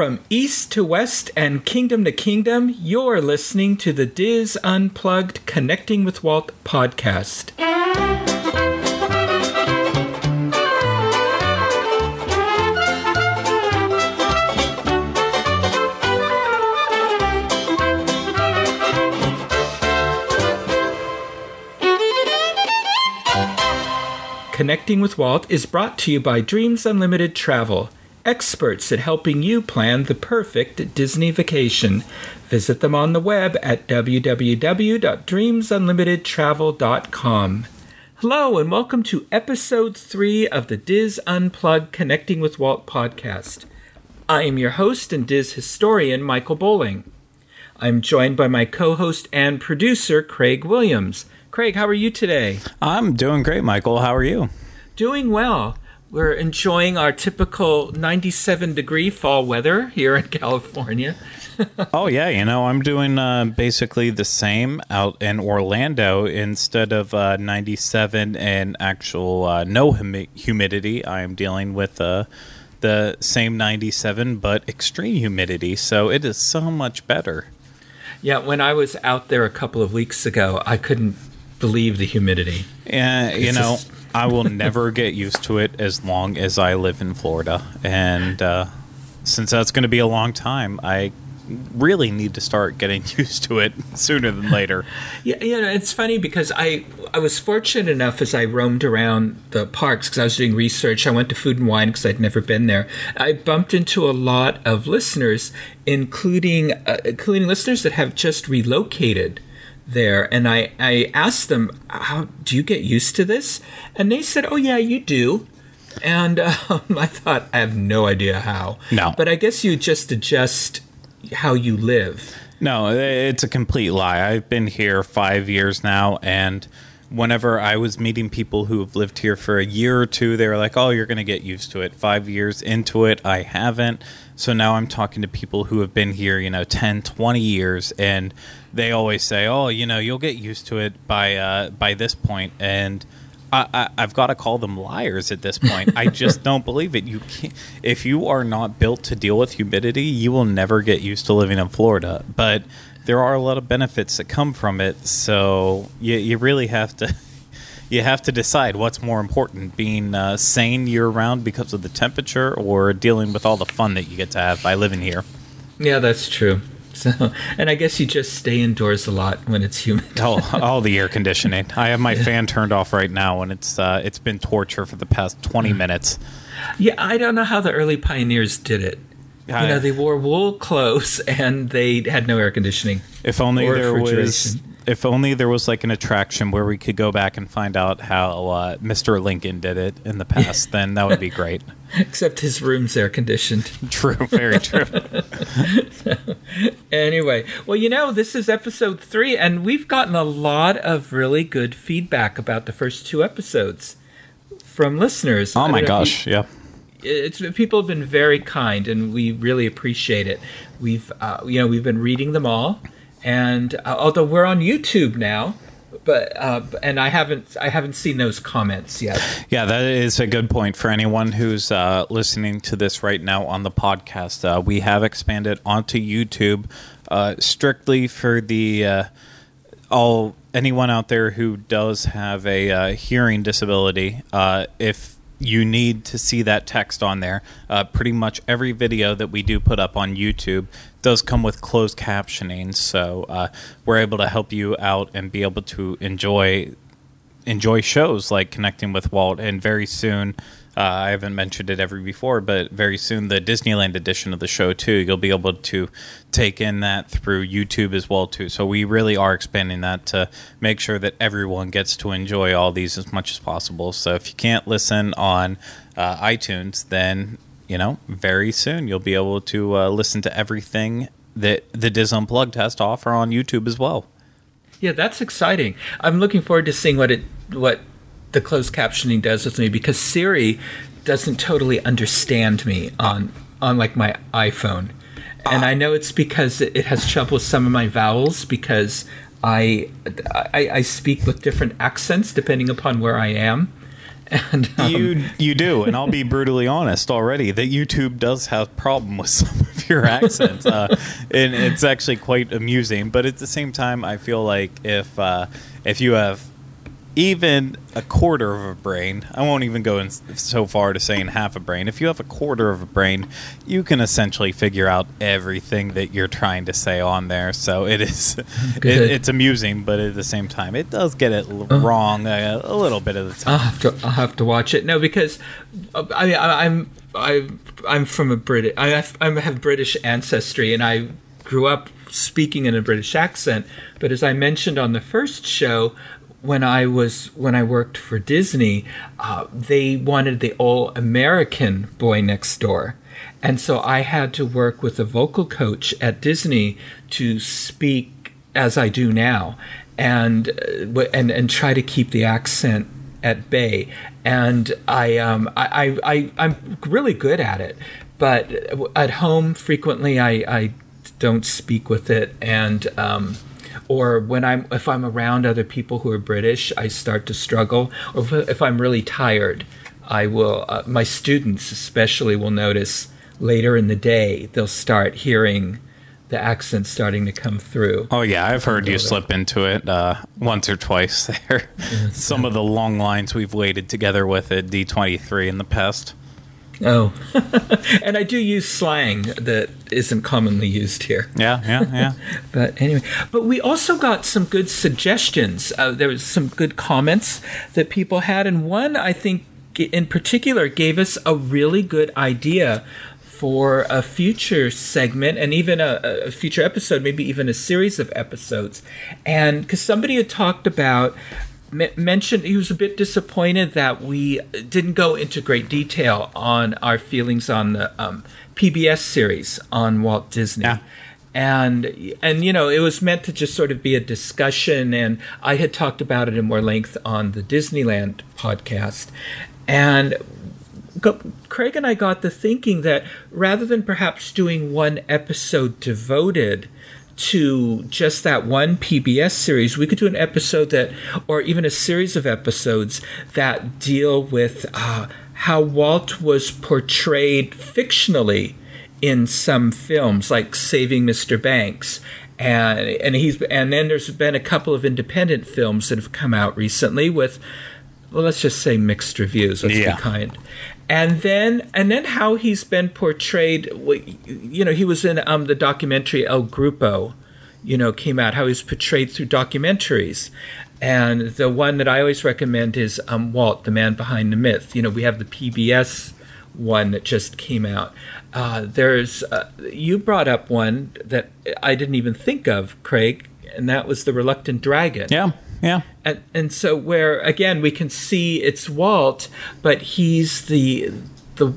From east to west and kingdom to kingdom, you're listening to the Diz Unplugged Connecting with Walt podcast. Connecting with Walt is brought to you by Dreams Unlimited Travel, experts at helping you plan the perfect Disney vacation. Visit them on the web at www.dreamsunlimitedtravel.com. Hello, and welcome to episode three of the Diz Unplugged Connecting with Walt podcast. I am your host and Diz historian, Michael Bowling. I'm joined by my co host and producer, Craig Williams. Craig, how are you today? I'm doing great, Michael. How are you? Doing well. We're enjoying our typical 97 degree fall weather here in California. oh, yeah. You know, I'm doing uh, basically the same out in Orlando. Instead of uh, 97 and actual uh, no hum- humidity, I am dealing with uh, the same 97 but extreme humidity. So it is so much better. Yeah, when I was out there a couple of weeks ago, I couldn't believe the humidity. Yeah, you know, just... I will never get used to it as long as I live in Florida, and uh, since that's going to be a long time, I really need to start getting used to it sooner than later. yeah, you know, it's funny because I I was fortunate enough as I roamed around the parks because I was doing research. I went to Food and Wine because I'd never been there. I bumped into a lot of listeners, including uh, including listeners that have just relocated there and I, I asked them how do you get used to this? And they said oh yeah you do. And um, i thought i have no idea how. No. But i guess you just adjust how you live. No it's a complete lie. I've been here five years now and whenever i was meeting people who have lived here for a year or two they were like oh you're going to get used to it five years into it i haven't so now i'm talking to people who have been here you know 10 20 years and they always say, "Oh, you know, you'll get used to it by uh, by this point," and I, have got to call them liars at this point. I just don't believe it. You can't, if you are not built to deal with humidity, you will never get used to living in Florida. But there are a lot of benefits that come from it, so you, you really have to. You have to decide what's more important: being uh, sane year-round because of the temperature, or dealing with all the fun that you get to have by living here. Yeah, that's true. So, and I guess you just stay indoors a lot when it's humid. oh, all the air conditioning. I have my yeah. fan turned off right now, and it's uh, it's been torture for the past twenty minutes. Yeah, I don't know how the early pioneers did it. You know, they wore wool clothes and they had no air conditioning. If only there was if only there was like an attraction where we could go back and find out how uh, Mr. Lincoln did it in the past, then that would be great. Except his room's air conditioned. True, very true. so, anyway, well, you know, this is episode three, and we've gotten a lot of really good feedback about the first two episodes from listeners. Oh my gosh, you, yeah. It's people have been very kind, and we really appreciate it. We've, uh, you know, we've been reading them all and uh, although we're on YouTube now, but uh, and I haven't I haven't seen those comments yet. Yeah, that is a good point for anyone who's uh, listening to this right now on the podcast. Uh, we have expanded onto YouTube uh, strictly for the uh, all anyone out there who does have a uh, hearing disability. if you need to see that text on there. Uh, pretty much every video that we do put up on YouTube does come with closed captioning, so uh, we're able to help you out and be able to enjoy enjoy shows like Connecting with Walt. And very soon, uh, I haven't mentioned it ever before, but very soon the Disneyland edition of the show too. You'll be able to take in that through YouTube as well too. So we really are expanding that to make sure that everyone gets to enjoy all these as much as possible. So if you can't listen on uh, iTunes, then you know, very soon you'll be able to uh, listen to everything that the Diz Unplugged has to offer on YouTube as well. Yeah, that's exciting. I'm looking forward to seeing what it what the closed captioning does with me because Siri doesn't totally understand me on on like my iPhone. And I know it's because it has trouble with some of my vowels because I, I, I speak with different accents depending upon where I am. And um, you you do, and I'll be brutally honest already that YouTube does have problem with some of your accents, uh, and it's actually quite amusing. But at the same time, I feel like if uh, if you have even a quarter of a brain, I won't even go in so far to saying half a brain. If you have a quarter of a brain, you can essentially figure out everything that you're trying to say on there. So it is, it, it's amusing, but at the same time, it does get it uh, wrong a, a, little bit of the time. I'll have to, I'll have to watch it. No, because uh, I mean, I, I'm I I'm from a British. I have, I have British ancestry, and I grew up speaking in a British accent. But as I mentioned on the first show, when I was when I worked for Disney, uh, they wanted the all American boy next door, and so I had to work with a vocal coach at Disney to speak as I do now, and uh, and and try to keep the accent at bay. And I um I I, I am really good at it, but at home frequently I I don't speak with it and um or when I'm if I'm around other people who are British, I start to struggle. Or if, if I'm really tired, I will. Uh, my students especially will notice later in the day they'll start hearing the accent starting to come through. Oh yeah, I've heard you slip into it uh, once or twice there. Some of the long lines we've waited together with at D23 in the past. Oh, and I do use slang that isn't commonly used here. Yeah, yeah, yeah. but anyway, but we also got some good suggestions. Uh, there was some good comments that people had, and one I think in particular gave us a really good idea for a future segment and even a, a, future episode, maybe even a series of episodes. And because somebody had talked about mentioned he was a bit disappointed that we didn't go into great detail on our feelings on the um, PBS series on Walt Disney. Yeah. And and you know it was meant to just sort of be a discussion, and I had talked about it in more length on the Disneyland podcast, and Craig and I got the thinking that rather than perhaps doing one episode devoted to just that one PBS series, we could do an episode that, or even a series of episodes that deal with uh, how Walt was portrayed fictionally in some films, like Saving Mr. Banks. And, and he's and then there's been a couple of independent films that have come out recently with well let's just say mixed reviews let's yeah. be kind and then and then how he's been portrayed you know he was in um, the documentary el grupo you know came out how he's portrayed through documentaries. And the one that i always recommend is um, walt the man behind the myth. You know we have the pbs one that just came out. Uh, there's uh, you brought up one that i didn't even think of craig and that was the reluctant dragon. Yeah yeah. And and so where again we can see it's Walt, but he's the the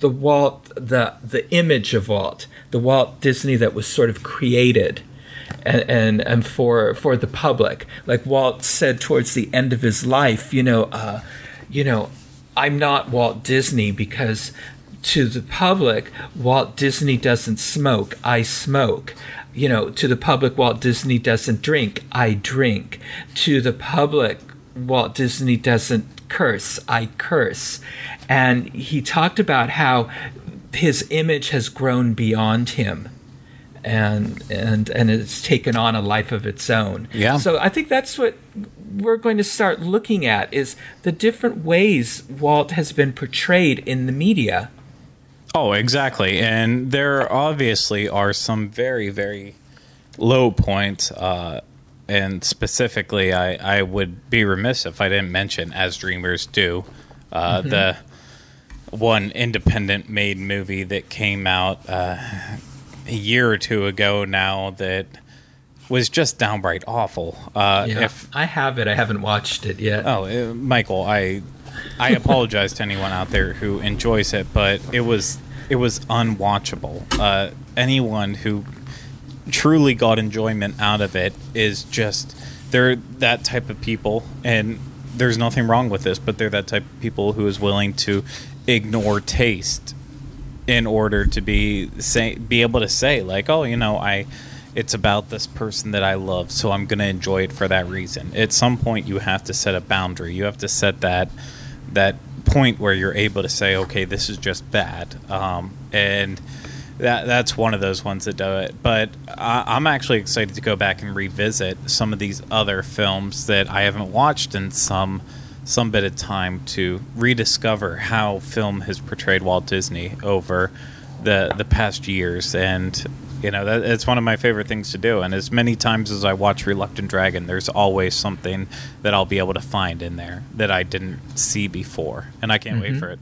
the Walt the the image of Walt, the Walt Disney that was sort of created. And, and, and for for the public, like Walt said towards the end of his life, you know, uh, you know, I'm not Walt Disney because to the public, Walt Disney doesn't smoke. I smoke you know, to the public, Walt Disney doesn't drink. I drink. To the public, Walt Disney doesn't curse. I curse. And he talked about how his image has grown beyond him and and and it's taken on a life of its own. Yeah. So I think that's what we're going to start looking at is the different ways Walt has been portrayed in the media Oh, exactly. And there obviously are some very, very low points. Uh, and specifically, I, I would be remiss if I didn't mention As Dreamers Do, uh, mm-hmm. the one independent made movie that came out uh, a year or two ago now that was just downright awful. Uh, yeah, if, I have it. I haven't watched it yet. Oh, uh, Michael, I I apologize to anyone out there who enjoys it, but it was it was unwatchable. Uh, anyone who truly got enjoyment out of it is just they're that type of people, and there's nothing wrong with this, but they're that type of people who is willing to ignore taste in order to be say be able to say like, oh, you know, I it's about this person that I love, so I'm going to enjoy it for that reason. At some point, you have to set a boundary. You have to set that that point where you're able to say, okay, this is just bad. Um, and that that's one of those ones that do it. But I, I'm actually excited to go back and revisit some of these other films that I haven't watched in some some bit of time to rediscover how film has portrayed Walt Disney over the the past years and you know that it's one of my favorite things to do and as many times as I watch Reluctant Dragon there's always something that I'll be able to find in there that I didn't see before and I can't Mm-hmm. wait for it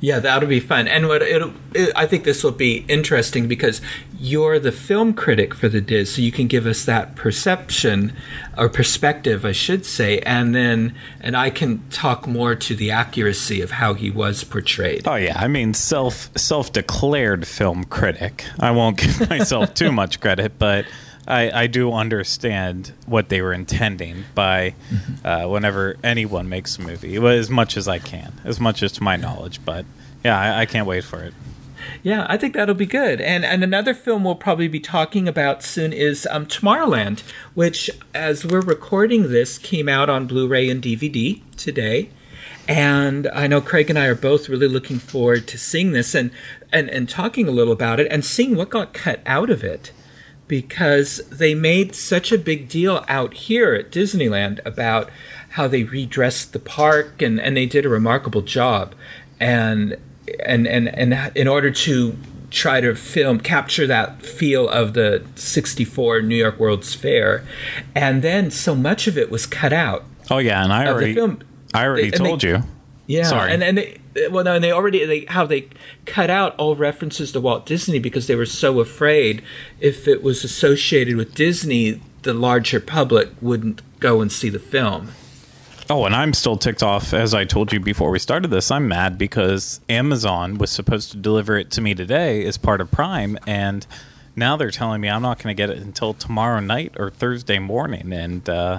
Yeah, that'll be fun. And what it'll, it, I think this will be interesting because you're the film critic for the Diz, so you can give us that perception or perspective, I should say, and then and I can talk more to the accuracy of how he was portrayed. Oh yeah, I mean self self declared film critic. I won't give myself too much credit, but I, I do understand what they were intending by uh, whenever anyone makes a movie, well, as much as I can, as much as to my knowledge. But yeah, I, I can't wait for it. Yeah, I think that'll be good. And and another film we'll probably be talking about soon is um, Tomorrowland, which, as we're recording this, came out on Blu-ray and DVD today. And I know Craig and I are both really looking forward to seeing this and, and, and talking a little about it and seeing what got cut out of it. Because they made such a big deal out here at Disneyland about how they redressed the park and, and they did a remarkable job. And and and and in order to try to film capture that feel of the 64 New York World's Fair and then so much of it was cut out Oh yeah, and I already I already they- told you. Yeah Sorry. and and they, well no, and they already they how they cut out all references to Walt Disney because they were so afraid if it was associated with Disney the larger public wouldn't go and see the film Oh, and I'm still ticked off. As I told you before we started this, I'm mad because Amazon was supposed to deliver it to me today as part of Prime, and now they're telling me I'm not going to get it until tomorrow night or Thursday morning. And uh,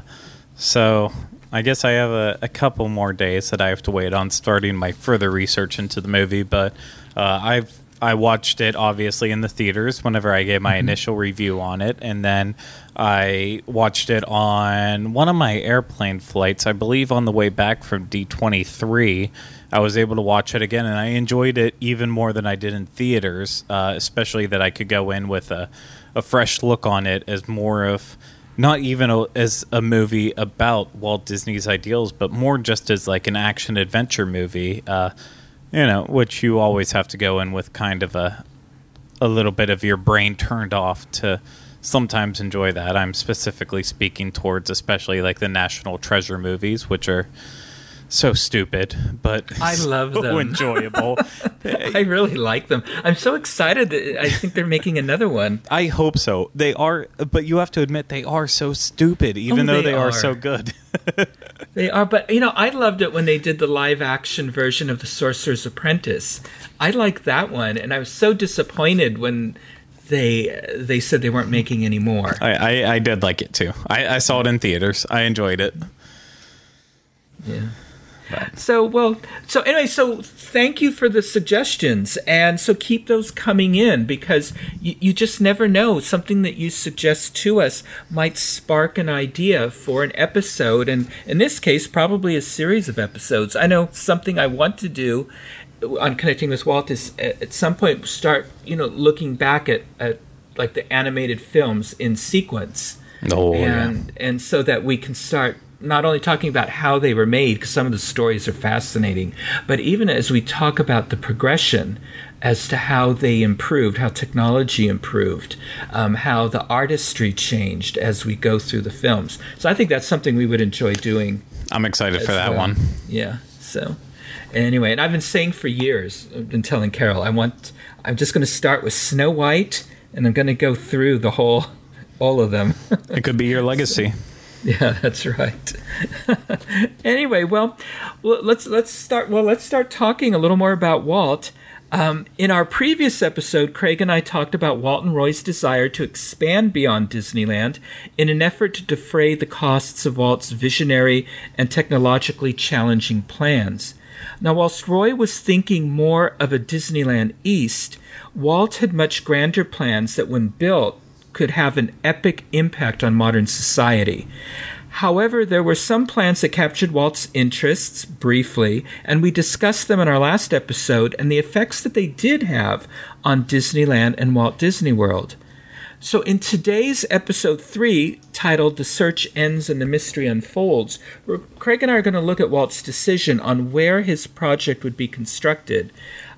so I guess I have a, a couple more days that I have to wait on starting my further research into the movie. But uh, I've I watched it obviously in the theaters whenever I gave my initial review on it, and then I watched it on one of my airplane flights, I believe on the way back from D23. I was able to watch it again, and I enjoyed it even more than I did in theaters, uh, especially that I could go in with a, a fresh look on it as more of not even a, as a movie about Walt Disney's ideals, but more just as like an action adventure movie. Uh, you know, which you always have to go in with kind of a a little bit of your brain turned off to sometimes enjoy that. I'm specifically speaking towards especially like the National Treasure movies, which are so stupid, but I so love them. enjoyable. I really like them I'm so excited that I think they're making another one I hope so. They are, but you have to admit they are so stupid, even Oh, though they they, are. are. so good. They are, but you know, I loved it when they did the live action version of The Sorcerer's Apprentice. I like that one, and I was so disappointed when they they said they weren't making any more. I, I, I did like it too. I, I saw it in theaters. I enjoyed it. Yeah. So well, so anyway, so thank you for the suggestions, and so keep those coming in because you, you just never know. Something that you suggest to us might spark an idea for an episode, and in this case, probably a series of episodes. I know something I want to do on connecting with Walt is at at some point start you know looking back at, at like the animated films in sequence Oh, and and so that we can start not only talking about how they were made because some of the stories are fascinating but even as we talk about the progression as to how they improved how technology improved um, how the artistry changed as we go through the films so i think that's something we would enjoy doing I'm excited for that well. one. yeah so anyway and i've been saying for years i've been telling carol i want i'm just going to start with snow white and i'm going to go through the whole all of them It could be your legacy. Yeah, that's right. anyway, well, let's let's start. Well, let's start talking a little more about Walt. Um, in our previous episode, Craig and I talked about Walt and Roy's desire to expand beyond Disneyland in an effort to defray the costs of Walt's visionary and technologically challenging plans. Now, whilst Roy was thinking more of a Disneyland East, Walt had much grander plans that, when built, could have an epic impact on modern society. However, there were some plans that captured Walt's interests briefly, and we discussed them in our last episode and the effects that they did have on Disneyland and Walt Disney World. So, in today's episode three, titled The Search Ends and the Mystery Unfolds, Craig and I are going to look at Walt's decision on where his project would be constructed,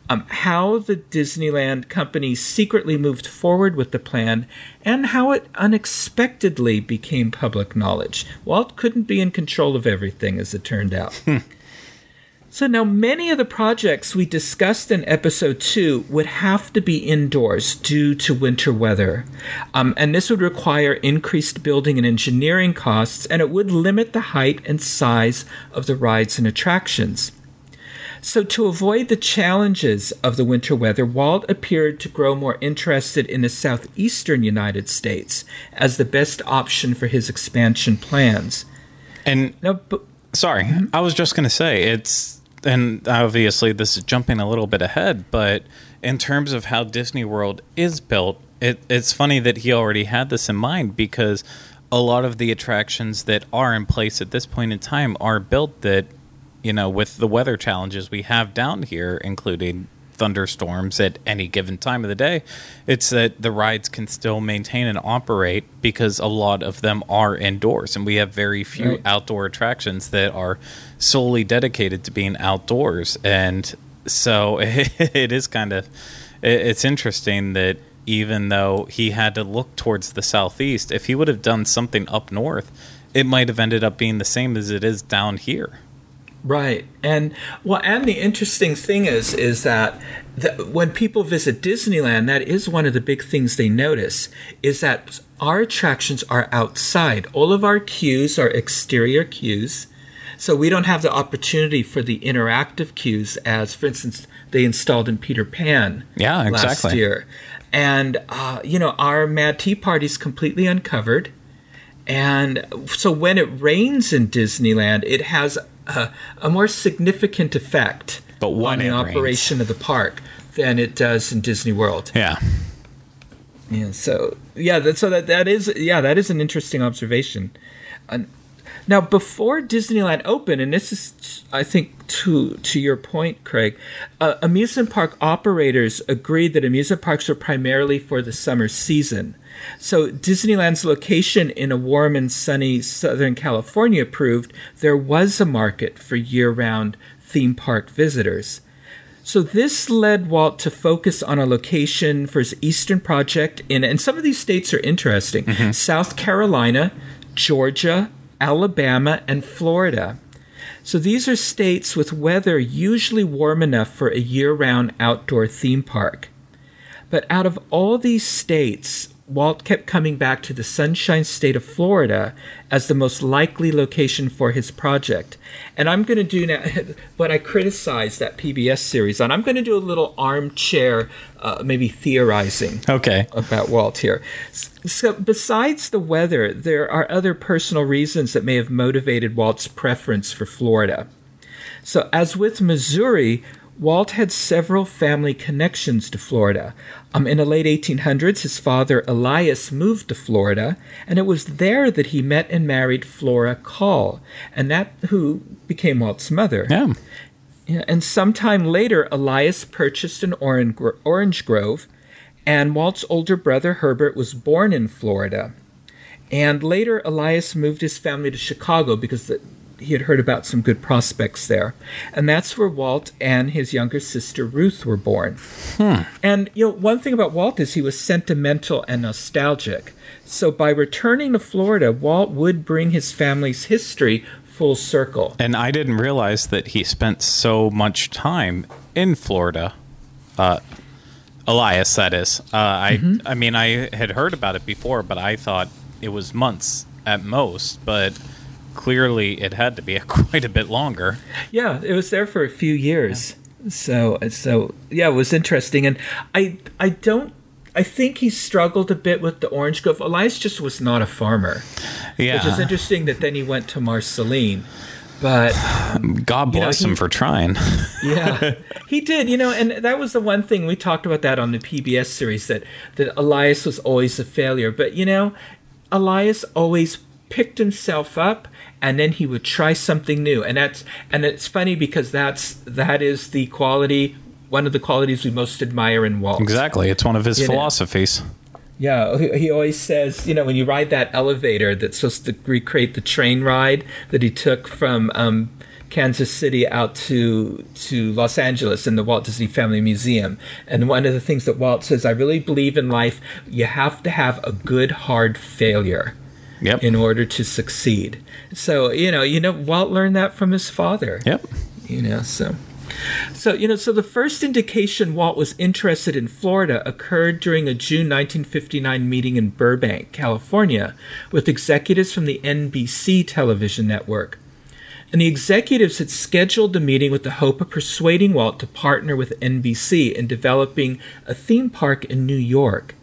um, how the Disneyland company secretly moved forward with the plan, and how it unexpectedly became public knowledge. Walt couldn't be in control of everything, as it turned out. So now many of the projects we discussed in episode two would have to be indoors due to winter weather. Um, and this would require increased building and engineering costs, and it would limit the height and size of the rides and attractions. So, to avoid the challenges of the winter weather, Walt appeared to grow more interested in the southeastern United States as the best option for his expansion plans. And now, but, sorry, mm-hmm. I was just going to say it's and obviously this is jumping a little bit ahead, but in terms of how Disney World is built, it, it's funny that he already had this in mind because a lot of the attractions that are in place at this point in time are built that, you know, with the weather challenges we have down here, including thunderstorms at any given time of the day. It's that the rides can still maintain and operate because a lot of them are indoors, and we have very few right. outdoor attractions that are solely dedicated to being outdoors. And so it is kind of it's interesting that even though he had to look towards the southeast, if he would have done something up north, it might have ended up being the same as it is down here. Right, and well, and the interesting thing is, is that the, when people visit Disneyland, that is one of the big things they notice is that our attractions are outside. All of our queues are exterior queues, so we don't have the opportunity for the interactive queues as, for instance, they installed in Peter Pan. Yeah, exactly. Last year, and uh, you know our Mad Tea Party is completely uncovered. And so when it rains in Disneyland, it has a, a more significant effect but on the operation of the park than it does in Disney World. Yeah. Yeah. So yeah, that, so that that is yeah that is an interesting observation. Uh, now, before Disneyland opened, and this is, I think, to to your point, Craig, uh, amusement park operators agreed that amusement parks were primarily for the summer season. So Disneyland's location in a warm and sunny Southern California proved there was a market for year-round theme park visitors. So this led Walt to focus on a location for his Eastern project in and some of these states are interesting. Mm-hmm. South Carolina, Georgia, Alabama, and Florida. So these are states with weather usually warm enough for a year-round outdoor theme park. But out of all these states, Walt kept coming back to the Sunshine State of Florida as the most likely location for his project. And I'm going to do now what I criticized that PBS series on. I'm going to do a little armchair, uh, maybe theorizing okay. about Walt here. So, besides the weather, there are other personal reasons that may have motivated Walt's preference for Florida. So, as with Missouri, Walt had several family connections to Florida. Um, in the late 1800s, his father Elias moved to Florida, and it was there that he met and married Flora Call, and that who became Walt's mother. Yeah. yeah and sometime later, Elias purchased an orange grove, and Walt's older brother Herbert was born in Florida. And later, Elias moved his family to Chicago because the, he had heard about some good prospects there. And that's where Walt and his younger sister Ruth were born. Hmm. And you know, one thing about Walt is he was sentimental and nostalgic. So by returning to Florida, Walt would bring his family's history full circle. And I didn't realize that he spent so much time in Florida. Uh, Elias, that is. Uh, I, mm-hmm. I mean, I had heard about it before, but I thought it was months at most. But clearly it had to be a, quite a bit longer. Yeah, it was there for a few years. Yeah. So so yeah, it was interesting, and I I don't. I think he struggled a bit with the orange grove. Elias just was not a farmer. Yeah. Which is interesting that then he went to Marceline. But um, God bless you know, he, him for trying. yeah, he did. You know, and that was the one thing we talked about that on the PBS series that that Elias was always a failure. But you know, Elias always picked himself up and then he would try something new and that's and it's funny because that's that is the quality one of the qualities we most admire in Walt. Exactly. It's one of his You know. philosophies. Yeah, he he always says, you know, when you ride that elevator that's supposed to recreate the train ride that he took from um, Kansas City out to to Los Angeles in the Walt Disney Family Museum. And one of the things that Walt says, I really believe in life, you have to have a good hard failure Yep. in order to succeed. So, you know, you know, Walt learned that from his father Yep. you know so so you know so the first indication walt was interested in florida occurred during a june 1959 meeting in burbank california with executives from the nbc television network and the executives had scheduled the meeting with the hope of persuading walt to partner with nbc in developing a theme park in new york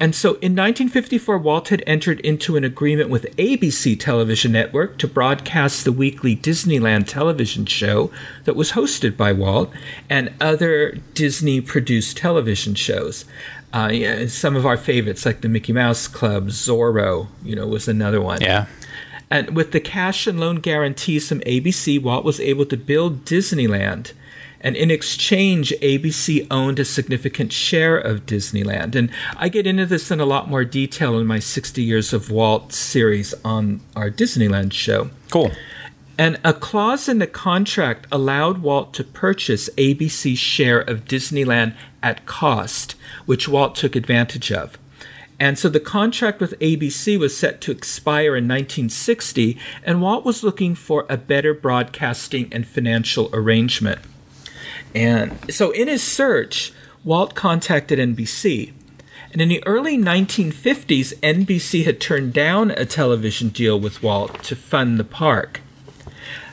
and so in 1954, Walt had entered into an agreement with ABC Television Network to broadcast the weekly Disneyland television show that was hosted by Walt and other Disney produced television shows. Uh, yeah, some of our favorites, like the Mickey Mouse Club, Zorro, you know, was another one. Yeah. And with the cash and loan guarantees from ABC, Walt was able to build Disneyland. And in exchange, ABC owned a significant share of Disneyland. And I get into this in a lot more detail in my 60 Years of Walt series on our Disneyland show. Cool. And a clause in the contract allowed Walt to purchase ABC's share of Disneyland at cost, which Walt took advantage of. And so the contract with ABC was set to expire in 1960, and Walt was looking for a better broadcasting and financial arrangement. And so in his search, Walt contacted NBC. And in the early 1950s, NBC had turned down a television deal with Walt to fund the park.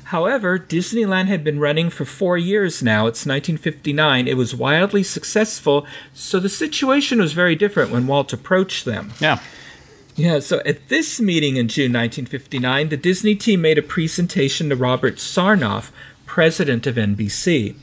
However, Disneyland had been running for four years now. It's 1959. It was wildly successful, so the situation was very different when Walt approached them. Yeah. Yeah, so at this meeting in June 1959, the Disney team made a presentation to Robert Sarnoff, president of NBC.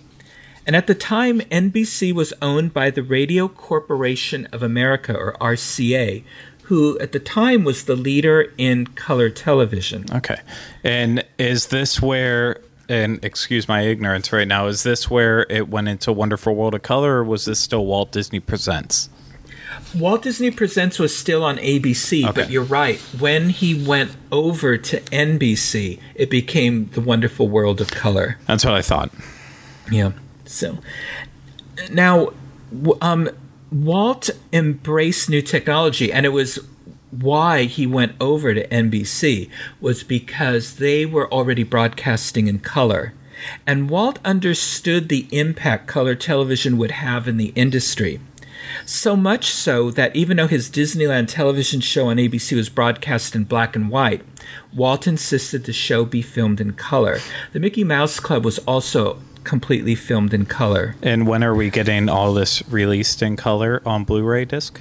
And at the time, NBC was owned by the Radio Corporation of America, or RCA, who at the time was the leader in color television. Okay. And is this where and excuse my ignorance right now, is this where it went into Wonderful World of Color or was this still Walt Disney Presents? Walt Disney Presents was still on ABC, Okay. but you're right. When he went over to NBC, it became The Wonderful World of Color. That's what I thought. Yeah. So now, um, Walt embraced new technology, and it was why he went over to NBC was because they were already broadcasting in color. And Walt understood the impact color television would have in the industry. So much so that even though his Disneyland television show on ABC was broadcast in black and white, Walt insisted the show be filmed in color. The Mickey Mouse Club was also completely filmed in color. And when are we getting all this released in color on Blu-ray disc?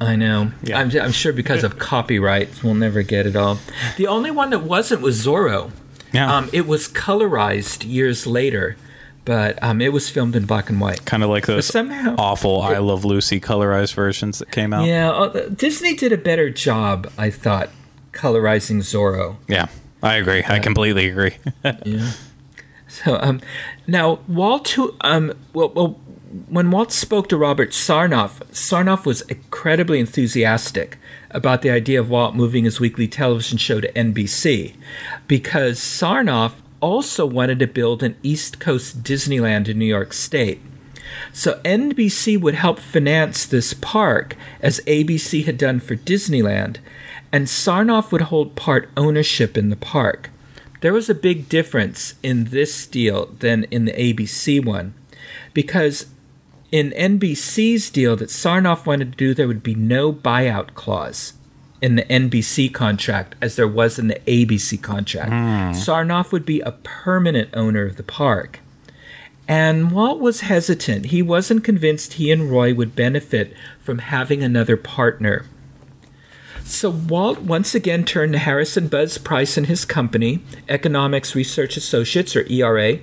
I know. Yeah. I'm, I'm sure because of copyright, we'll never get it all. The only one that wasn't was Zorro. Yeah. Um, it was colorized years later, but um, it was filmed in black and white. kind of like those somehow- awful I Love Lucy colorized versions that came out. Yeah, uh, Disney did a better job, I thought, colorizing Zorro. Yeah, I agree. I completely agree. Yeah. So um, now Walt, who um, well, well, when Walt spoke to Robert Sarnoff, Sarnoff was incredibly enthusiastic about the idea of Walt moving his weekly television show to NBC, because Sarnoff also wanted to build an East Coast Disneyland in New York State. So NBC would help finance this park as ABC had done for Disneyland, and Sarnoff would hold part ownership in the park. There was a big difference in this deal than in the ABC one, because in NBC's deal that Sarnoff wanted to do, there would be no buyout clause in the NBC contract as there was in the ABC contract. Hmm. Sarnoff would be a permanent owner of the park. And Walt was hesitant. He wasn't convinced he and Roy would benefit from having another partner. So Walt once again turned to Harrison Buzz Price and his company, Economics Research Associates, or ERA,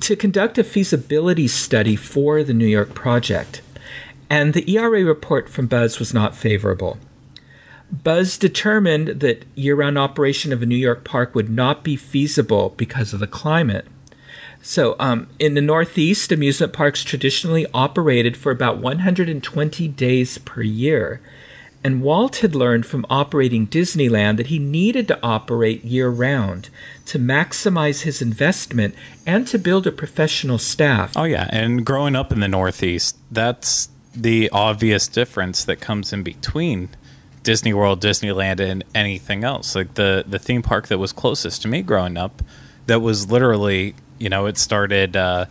to conduct a feasibility study for the New York project. And the ERA report from Buzz was not favorable. Buzz determined that year round operation of a New York park would not be feasible because of the climate. So, um, in the Northeast, amusement parks traditionally operated for about 120 days per year. And Walt had learned from operating Disneyland that he needed to operate year round to maximize his investment and to build a professional staff. Oh, yeah. And growing up in the Northeast, that's the obvious difference that comes in between Disney World, Disneyland, and anything else. Like the, the theme park that was closest to me growing up, that was literally, you know, it started uh,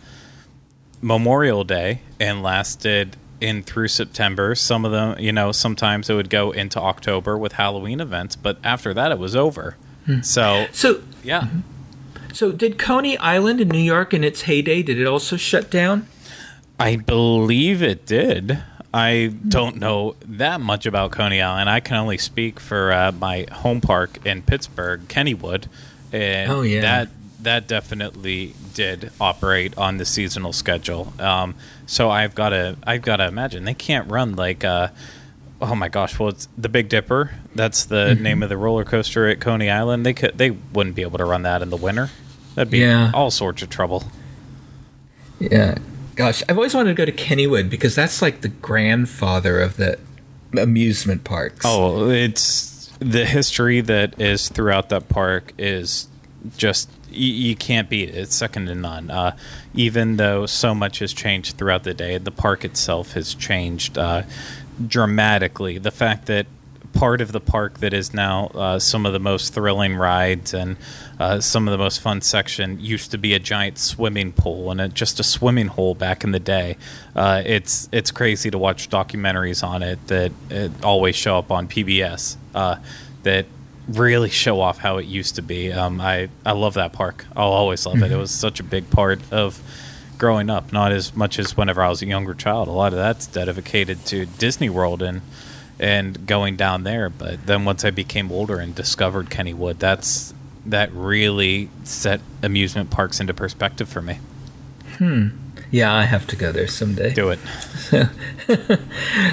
Memorial Day and lasted in through September. Some of them, you know, sometimes it would go into October with Halloween events, but after that, it was over. Hmm. So, so yeah. So, did Coney Island in New York in its heyday? Did it also shut down? I believe it did. I don't know that much about Coney Island. I can only speak for uh, my home park in Pittsburgh, Kennywood, and oh, yeah. that that definitely did operate on the seasonal schedule. Um, so I've got to I've got to imagine they can't run like uh, oh my gosh, well it's the Big Dipper. That's the mm-hmm. name of the roller coaster at Coney Island. They could they wouldn't be able to run that in the winter. That'd be yeah. all sorts of trouble. Yeah, gosh, I've always wanted to go to Kennywood because that's like the grandfather of the amusement parks. Oh, it's the history that is throughout that park is just you, you, can't beat it. It's second to none. Uh, even though so much has changed throughout the day, the park itself has changed uh, dramatically. The fact that part of the park that is now uh, some of the most thrilling rides and uh, some of the most fun section used to be a giant swimming pool and a, just a swimming hole back in the day. Uh, it's it's crazy to watch documentaries on it that it always show up on PBS uh, that really show off how it used to be. Um, I I love that park. I'll always love mm-hmm. it. It was such a big part of growing up. Not as much as whenever I was a younger child. A lot of that's dedicated to Disney World and and going down there. But then once I became older and discovered Kennywood, that's that really set amusement parks into perspective for me. Hmm. Yeah, I have to go there someday. Do it.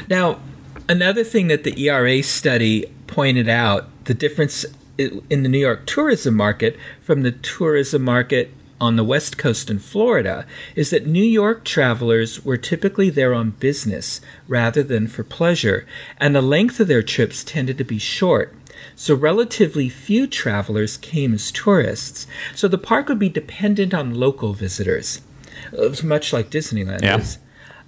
now, another thing that the ERA study pointed out the difference in the New York tourism market from the tourism market on the West Coast in Florida is that New York travelers were typically there on business rather than for pleasure, and the length of their trips tended to be short. So, relatively few travelers came as tourists. So, the park would be dependent on local visitors, much like Disneyland yeah. is.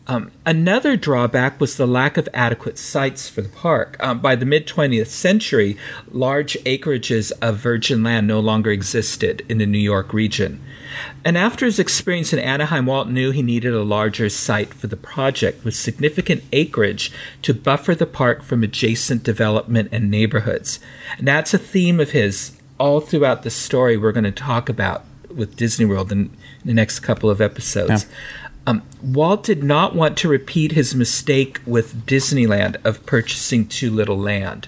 Um, another drawback was the lack of adequate sites for the park. Um, by the mid 20th century, large acreages of virgin land no longer existed in the New York region. And after his experience in Anaheim, Walt knew he needed a larger site for the project with significant acreage to buffer the park from adjacent development and neighborhoods. And that's a theme of his all throughout the story we're going to talk about with Disney World in the next couple of episodes. Yeah. Um, Walt did not want to repeat his mistake with Disneyland of purchasing too little land.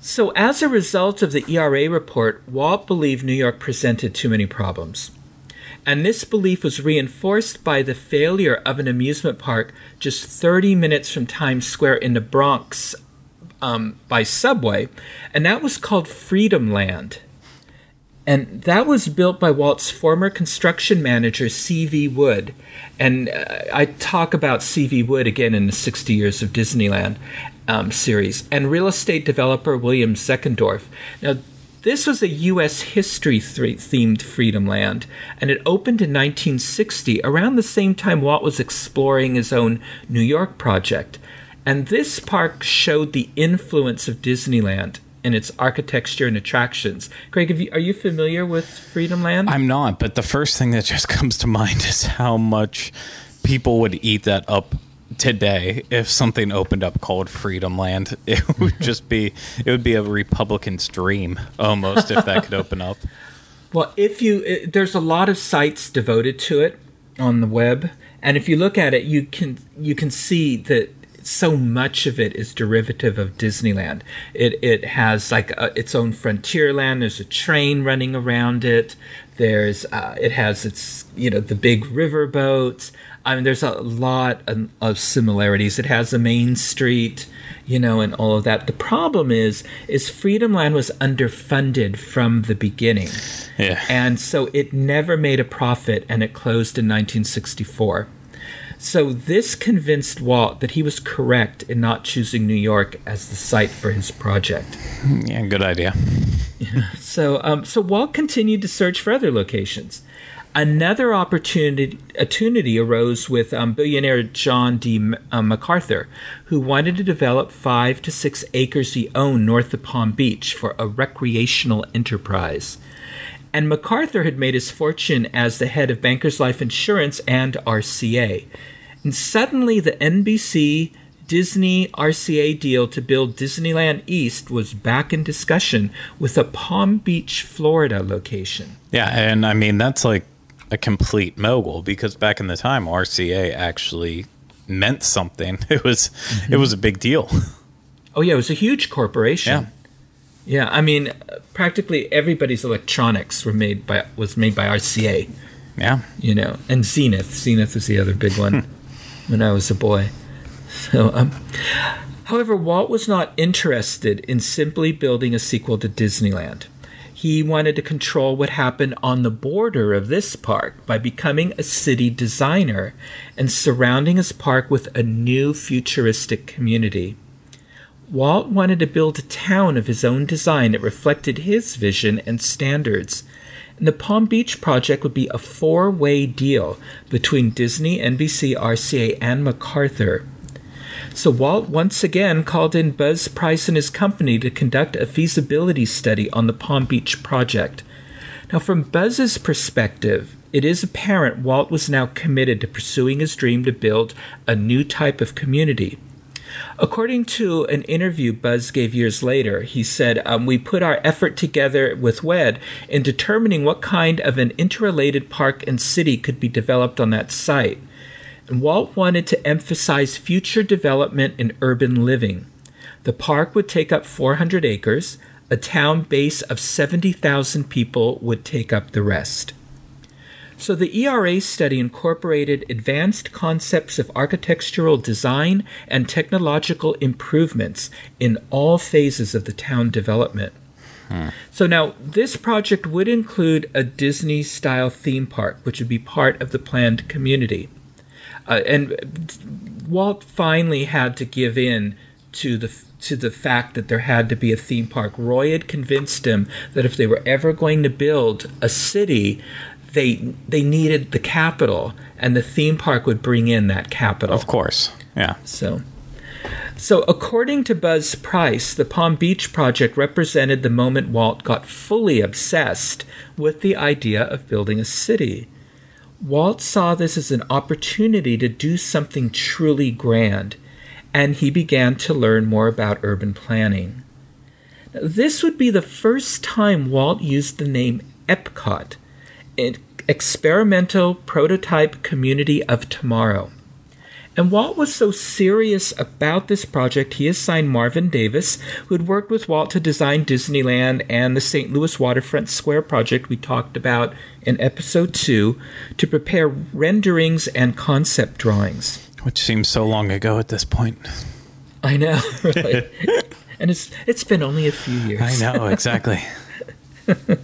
So, as a result of the ERA report, Walt believed New York presented too many problems. And this belief was reinforced by the failure of an amusement park just 30 minutes from Times Square in the Bronx um, by subway, and that was called Freedom Land. And that was built by Walt's former construction manager, C.V. Wood. And uh, I talk about C.V. Wood again in the 60 Years of Disneyland um, series, and real estate developer William Zeckendorf. Now, this was a U.S. history th- themed Freedom Land, and it opened in 1960, around the same time Walt was exploring his own New York project. And this park showed the influence of Disneyland in its architecture and attractions. Craig, you, are you familiar with Freedom Land? I'm not, but the first thing that just comes to mind is how much people would eat that up today if something opened up called Freedom Land. It would just be it would be a Republican's dream almost if that could open up. Well, if you it, there's a lot of sites devoted to it on the web, and if you look at it, you can you can see that so much of it is derivative of Disneyland. It it has like a, its own frontier land. There's a train running around it. There's uh, it has its you know the big river boats. I mean, there's a lot of, of similarities. It has a main street, you know, and all of that. The problem is, is Freedom Land was underfunded from the beginning, Yeah. and so it never made a profit, and it closed in 1964. So this convinced Walt that he was correct in not choosing New York as the site for his project. yeah, good idea. So, um, so Walt continued to search for other locations. Another opportunity, opportunity arose with um, billionaire John D. M- uh, MacArthur, who wanted to develop five to six acres he owned north of Palm Beach for a recreational enterprise. And MacArthur had made his fortune as the head of Bankers Life Insurance and RCA. And suddenly, the NBC Disney RCA deal to build Disneyland East was back in discussion with a Palm Beach, Florida location. Yeah, and I mean that's like a complete mogul because back in the time RCA actually meant something. It was it mm-hmm. was a big deal. Oh, yeah, it was a huge corporation. Yeah. Yeah, I mean, practically everybody's electronics were made by was made by RCA. Yeah. you know, and Zenith. Zenith was the other big one when I was a boy. So, um, however, Walt was not interested in simply building a sequel to Disneyland. He wanted to control what happened on the border of this park by becoming a city designer and surrounding his park with a new futuristic community. Walt wanted to build a town of his own design that reflected his vision and standards. And the Palm Beach project would be a four way deal between Disney, NBC, RCA, and MacArthur. So Walt once again called in Buzz Price and his company to conduct a feasibility study on the Palm Beach project. Now, from Buzz's perspective, it is apparent Walt was now committed to pursuing his dream to build a new type of community. According to an interview Buzz gave years later, he said, um, We put our effort together with WED in determining what kind of an interrelated park and city could be developed on that site. And Walt wanted to emphasize future development in urban living. The park would take up 400 acres, a town base of 70,000 people would take up the rest. So the ERA study incorporated advanced concepts of architectural design and technological improvements in all phases of the town development. So now this project would include a Disney style theme park, which would be part of the planned community. Uh, and Walt finally had to give in to the to the fact that there had to be a theme park. Roy had convinced him that if they were ever going to build a city, they they needed the capital, and the theme park would bring in that capital. Of course. Yeah. So, so according to Buzz Price, the Palm Beach project represented the moment Walt got fully obsessed with the idea of building a city. Walt saw this as an opportunity to do something truly grand, and he began to learn more about urban planning. Now, this would be the first time Walt used the name Epcot, experimental prototype community of tomorrow. And Walt was so serious about this project, he assigned Marvin Davis, who had worked with Walt to design Disneyland and the St. Louis Waterfront Square project we talked about in episode 2, to prepare renderings and concept drawings. Which seems so long ago at this point. I know, right? and it's it's been only a few years. I know, exactly.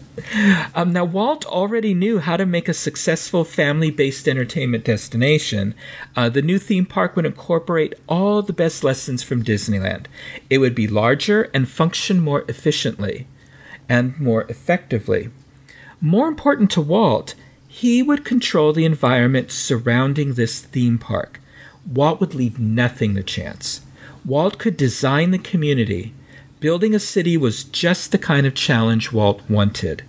Um, now, Walt already knew how to make a successful family based entertainment destination. Uh, the new theme park would incorporate all the best lessons from Disneyland. It would be larger and function more efficiently and more effectively. More important to Walt, he would control the environment surrounding this theme park. Walt would leave nothing to chance. Walt could design the community. Building a city was just the kind of challenge Walt wanted.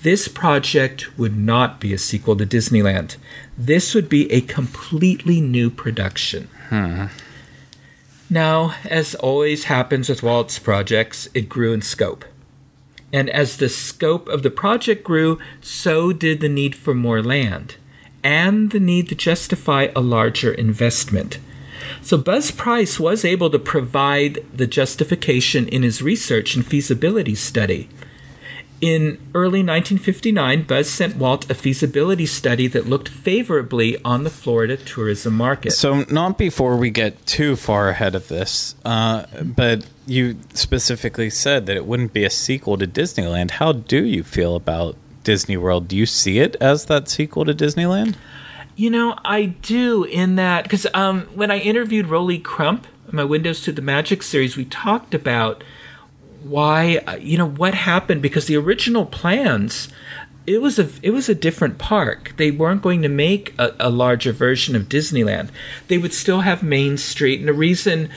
This project would not be a sequel to Disneyland. This would be a completely new production. Hmm. Now, as always happens with Walt's projects, it grew in scope. And as the scope of the project grew, so did the need for more land and the need to justify a larger investment. So Buzz Price was able to provide the justification in his research and feasibility study. In early 1959, Buzz sent Walt a feasibility study that looked favorably on the Florida tourism market. So, not before we get too far ahead of this, uh, but you specifically said that it wouldn't be a sequel to Disneyland. How do you feel about Disney World? Do you see it as that sequel to Disneyland? You know, I do in that because um, when I interviewed Rolly Crump, my Windows to the Magic series, we talked about why uh, you know what happened because the original plans it was a it was a different park. They weren't going to make a, a, larger version of Disneyland. They would still have Main Street, and the reason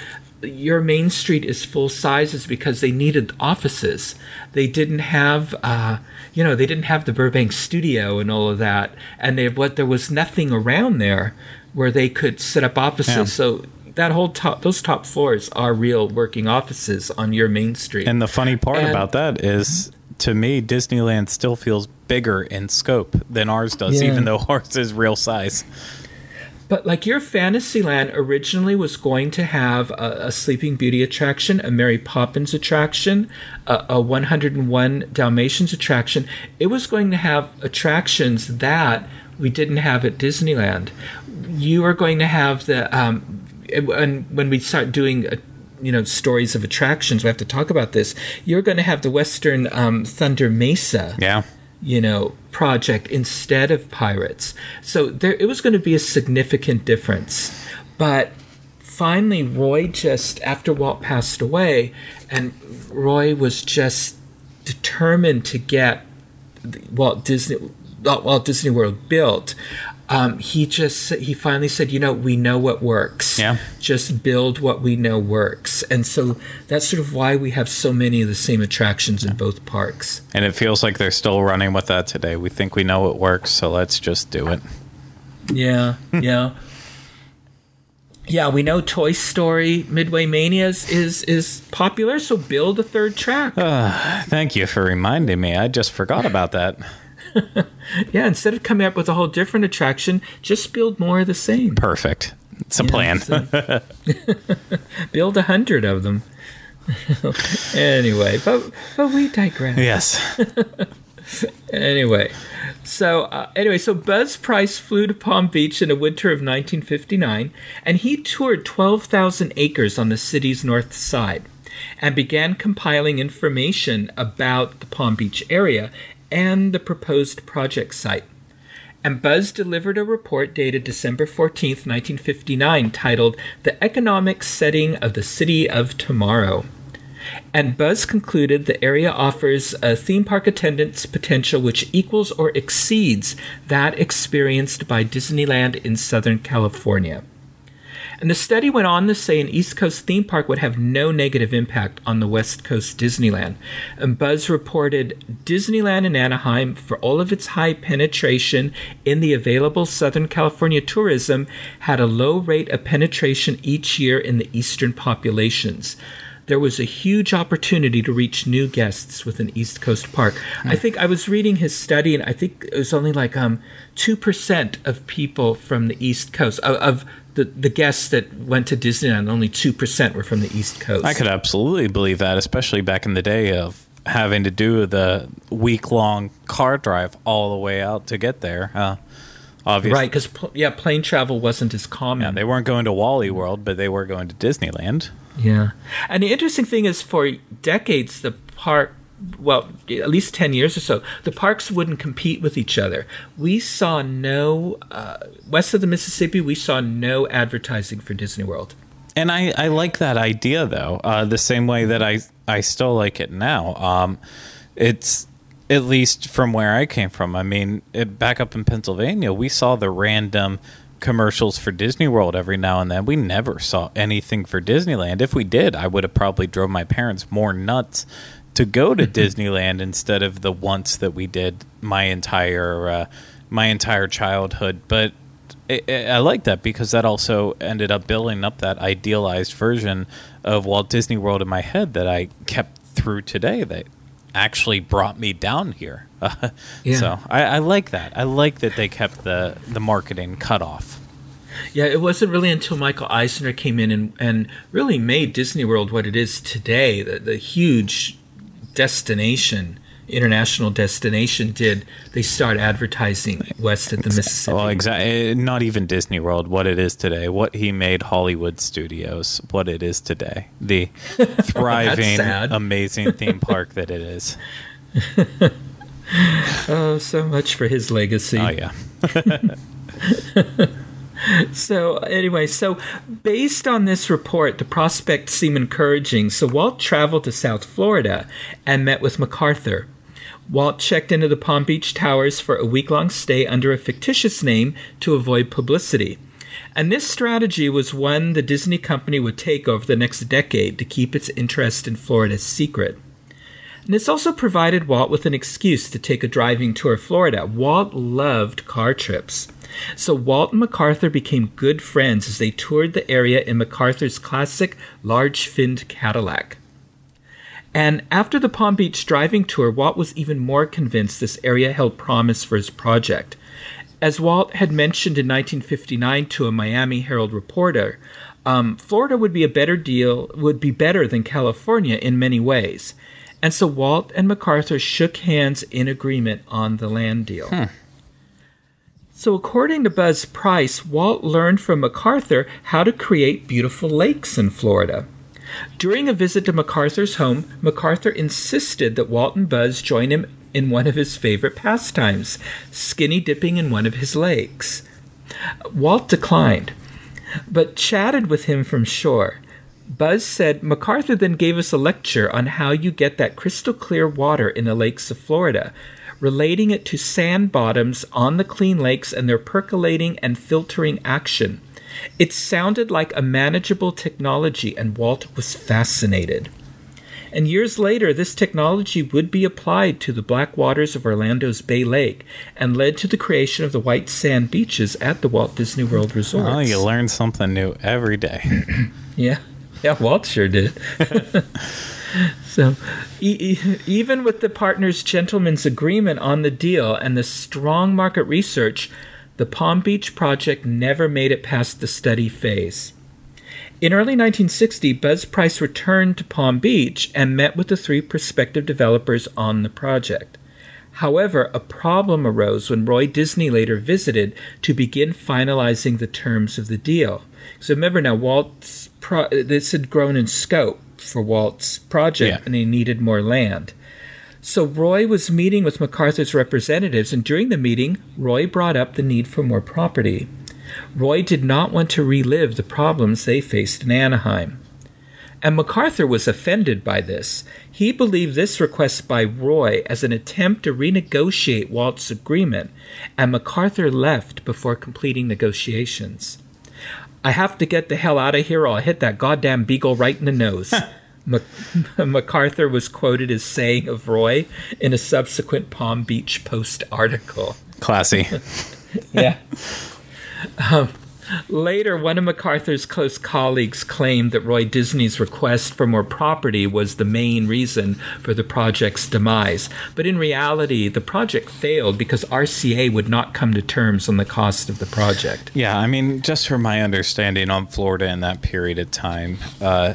your Main Street is full size is because they needed offices. They didn't have, uh, you know, they didn't have the Burbank studio and all of that, and they what there was nothing around there where they could set up offices. Yeah. So that whole top those top floors are real working offices on your main street. And the funny part and, about that is to me Disneyland still feels bigger in scope than ours does yeah. even though ours is real size. But like your Fantasyland originally was going to have a, a Sleeping Beauty attraction, a Mary Poppins attraction, a, a 101 Dalmatians attraction. It was going to have attractions that we didn't have at Disneyland. You are going to have the um, and when we start doing uh, you know stories of attractions, we have to talk about this. You're going to have the Western um, Thunder Mesa. Yeah. You know, project instead of Pirates. So there, it was going to be a significant difference. But finally, Roy just after Walt passed away, and Roy was just determined to get Walt Disney Walt Disney World built um, he just he finally said, you know, we know what works. Yeah. Just build what we know works, and so that's sort of why we have so many of the same attractions in both parks. And it feels like they're still running with that today. We think we know what works, so let's just do it. Yeah, yeah. yeah, we know Toy Story Midway Mania is, is, is popular, so build a third track. Uh, thank you for reminding me. I just forgot about that. yeah, instead of coming up with a whole different attraction, just build more of the same. Perfect. It's a yeah, plan. So build a hundred of them. anyway, but but we digress. Yes. anyway, so uh, anyway, so Buzz Price flew to Palm Beach in the winter of 1959, and he toured 12,000 acres on the city's north side and began compiling information about the Palm Beach area and the proposed project site. And Buzz delivered a report dated December 14, 1959, titled The Economic Setting of the City of Tomorrow. And Buzz concluded the area offers a theme park attendance potential which equals or exceeds that experienced by Disneyland in Southern California. And the study went on to say an East Coast theme park would have no negative impact on the West Coast Disneyland. And Buzz reported Disneyland in Anaheim, for all of its high penetration in the available Southern California tourism, had a low rate of penetration each year in the eastern populations there was a huge opportunity to reach new guests with an East Coast park. Mm. I think I was reading his study, and I think it was only like um two percent of people from the East Coast of, of the, the guests that went to Disneyland, only 2% were from the East Coast. I could absolutely believe that, especially back in the day of having to do the week long car drive all the way out to get there. Uh, obviously. Right, because, pl- yeah, plane travel wasn't as common. Yeah, they weren't going to Wally World, but they were going to Disneyland. Yeah. And the interesting thing is, for decades, the park well, at least 10 years or so, the parks wouldn't compete with each other. We saw no, uh, west of the Mississippi, we saw no advertising for Disney World. And I, I like that idea, though, uh, the same way that I, I still like it now. Um, it's at least from where I came from. I mean, it, back up in Pennsylvania, we saw the random commercials for Disney World every now and then. We never saw anything for Disneyland. If we did, I would have probably drove my parents more nuts to go to Disneyland instead of the once that we did my entire uh, my entire childhood. But it, it, I like that because that also ended up building up that idealized version of Walt Disney World in my head that I kept through today. That actually brought me down here. yeah. So I, I like that. I like that they kept the the marketing cut off. Yeah, it wasn't really until Michael Eisner came in and, and really made Disney World what it is today, the, the huge destination international destination did, they start advertising west of the Mississippi. Well, exactly. Eh, not even Disney World, what it is today. What he made Hollywood Studios, what it is today. The thriving, amazing theme park that it is. Oh, so much for his legacy. Oh yeah. So, anyway, so based on this report, the prospects seem encouraging. So, Walt traveled to South Florida and met with MacArthur. Walt checked into the Palm Beach Towers for a week long stay under a fictitious name to avoid publicity. And this strategy was one the Disney company would take over the next decade to keep its interest in Florida secret. And this also provided Walt with an excuse to take a driving tour of Florida. Walt loved car trips. So Walt and MacArthur became good friends as they toured the area in MacArthur's classic large finned Cadillac. And after the Palm Beach driving tour, Walt was even more convinced this area held promise for his project. As Walt had mentioned in 1959 to a Miami Herald reporter, um, Florida would be a better deal, would be better than California in many ways. And so Walt and MacArthur shook hands in agreement on the land deal. Hmm. So, according to Buzz Price, Walt learned from MacArthur how to create beautiful lakes in Florida. During a visit to MacArthur's home, MacArthur insisted that Walt and Buzz join him in one of his favorite pastimes skinny dipping in one of his lakes. Walt declined, but chatted with him from shore. Buzz said MacArthur then gave us a lecture on how you get that crystal clear water in the lakes of Florida, relating it to sand bottoms on the clean lakes and their percolating and filtering action. It sounded like a manageable technology, and Walt was fascinated. And years later, this technology would be applied to the black waters of Orlando's Bay Lake and led to the creation of the white sand beaches at the Walt Disney World Resort. Oh, you learn something new every day. Yeah, yeah, Walt sure did. so, e- even with the partners' gentlemen's agreement on the deal and the strong market research, the Palm Beach project never made it past the study phase. In early 1960, Buzz Price returned to Palm Beach and met with the three prospective developers on the project. However, a problem arose when Roy Disney later visited to begin finalizing the terms of the deal. So remember now, Walt's pro- this had grown in scope for Walt's project, Yeah. and he needed more land. So Roy was meeting with MacArthur's representatives, and during the meeting, Roy brought up the need for more property. Roy did not want to relive the problems they faced in Anaheim. And MacArthur was offended by this. He believed this request by Roy as an attempt to renegotiate Walt's agreement, and MacArthur left before completing negotiations. I have to get the hell out of here or I'll hit that goddamn beagle right in the nose. Mac- MacArthur was quoted as saying of Roy in a subsequent Palm Beach Post article. Classy. Yeah. um, later, one of MacArthur's close colleagues claimed that Roy Disney's request for more property was the main reason for the project's demise. But in reality, the project failed because RCA would not come to terms on the cost of the project. Yeah, I mean, just from my understanding on Florida in that period of time, uh,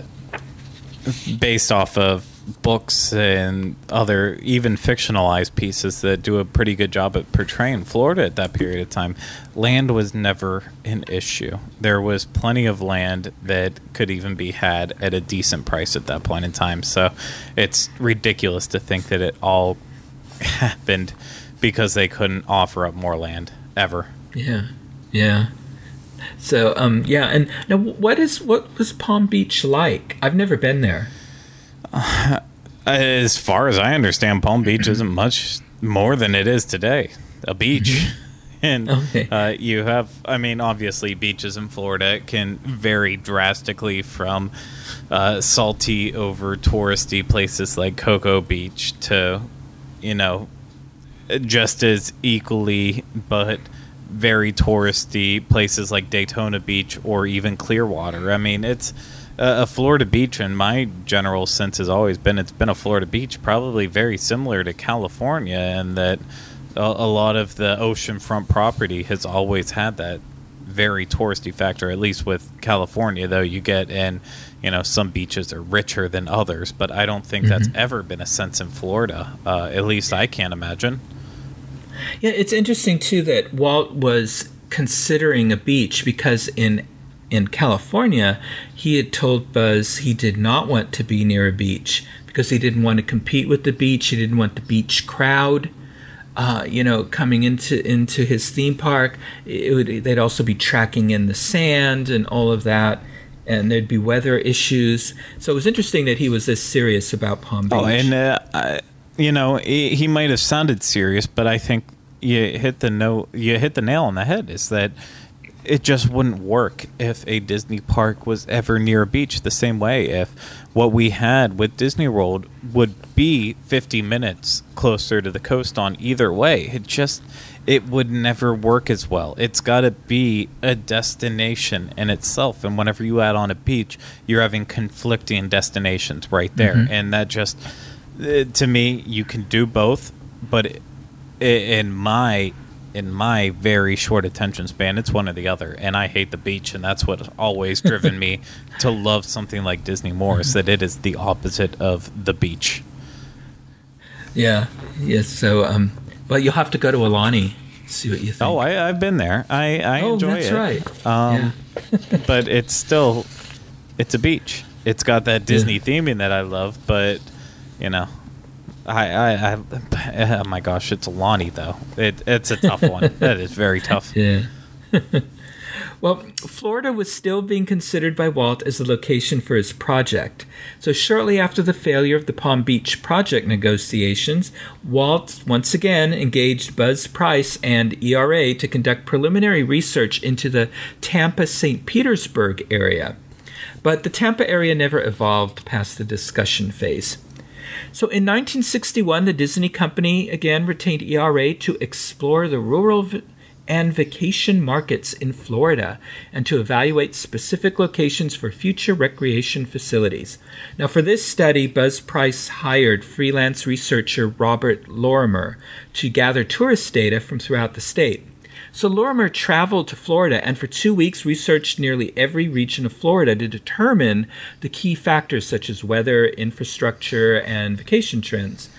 based off of books and other even fictionalized pieces that do a pretty good job at portraying Florida at that period of time, land was never an issue. There was plenty of land that could even be had at a decent price at that point in time. So it's ridiculous to think that it all happened because they couldn't offer up more land ever. Yeah, yeah. So, um, yeah, and now what is what was Palm Beach like? I've never been there. As far as I understand, Palm Beach isn't much more than it is today a beach. And Okay. uh, you have, I mean, obviously, beaches in Florida can vary drastically from uh, salty over touristy places like Cocoa Beach to, you know, just as equally, but very touristy places like Daytona Beach or even Clearwater. I mean, it's a Florida beach, in my general sense, has always been it's been a Florida beach, probably very similar to California, and that a, a lot of the oceanfront property has always had that very touristy factor. At least with California, though, you get in. You know, some beaches are richer than others, but I don't think that's ever been a sense in Florida. Uh, at least I can't imagine. Yeah, it's interesting too that Walt was considering a beach because in in California, he had told Buzz he did not want to be near a beach because he didn't want to compete with the beach. He didn't want the beach crowd. Uh, you know, coming into into his theme park, it would, they'd also be tracking in the sand and all of that, and there'd be weather issues. So it was interesting that he was this serious about Palm Beach. Oh, and uh, I, you know, he, he might have sounded serious, but I think you hit the no, you hit the nail on the head. Is that it just wouldn't work if a Disney park was ever near a beach the same way. If what we had with Disney World would be 50 minutes closer to the coast on either way it just it would never work as well. It's got to be a destination in itself and whenever you add on a beach you're having conflicting destinations right there. Mm-hmm. and that just uh, to me you can do both but in my in my very short attention span, it's one or the other. And I hate the beach, and that's what always driven me to love something like Disney more is that it is the opposite of the beach. Yeah. Yes. So, um, well, you'll have to go to Aulani. See what you think. Oh, I, have been there. I, I oh, enjoy that's it. right. Um, yeah. but it's still, it's a beach. It's got that Disney yeah. theming that I love, but you know, I, I, I, oh my gosh, it's Aulani though. It, it's a tough one. that is very tough. Yeah. well, Florida was still being considered by Walt as the location for his project. So shortly after the failure of the Palm Beach project negotiations, Walt once again engaged Buzz Price and ERA to conduct preliminary research into the Tampa St. Petersburg area. But the Tampa area never evolved past the discussion phase. So in 1961, the Disney Company again retained ERA to explore the rural and vacation markets in Florida and to evaluate specific locations for future recreation facilities. Now, for this study, Buzz Price hired freelance researcher Robert Lorimer to gather tourist data from throughout the state. So Lorimer traveled to Florida and for two weeks researched nearly every region of Florida to determine the key factors such as weather, infrastructure, and vacation trends.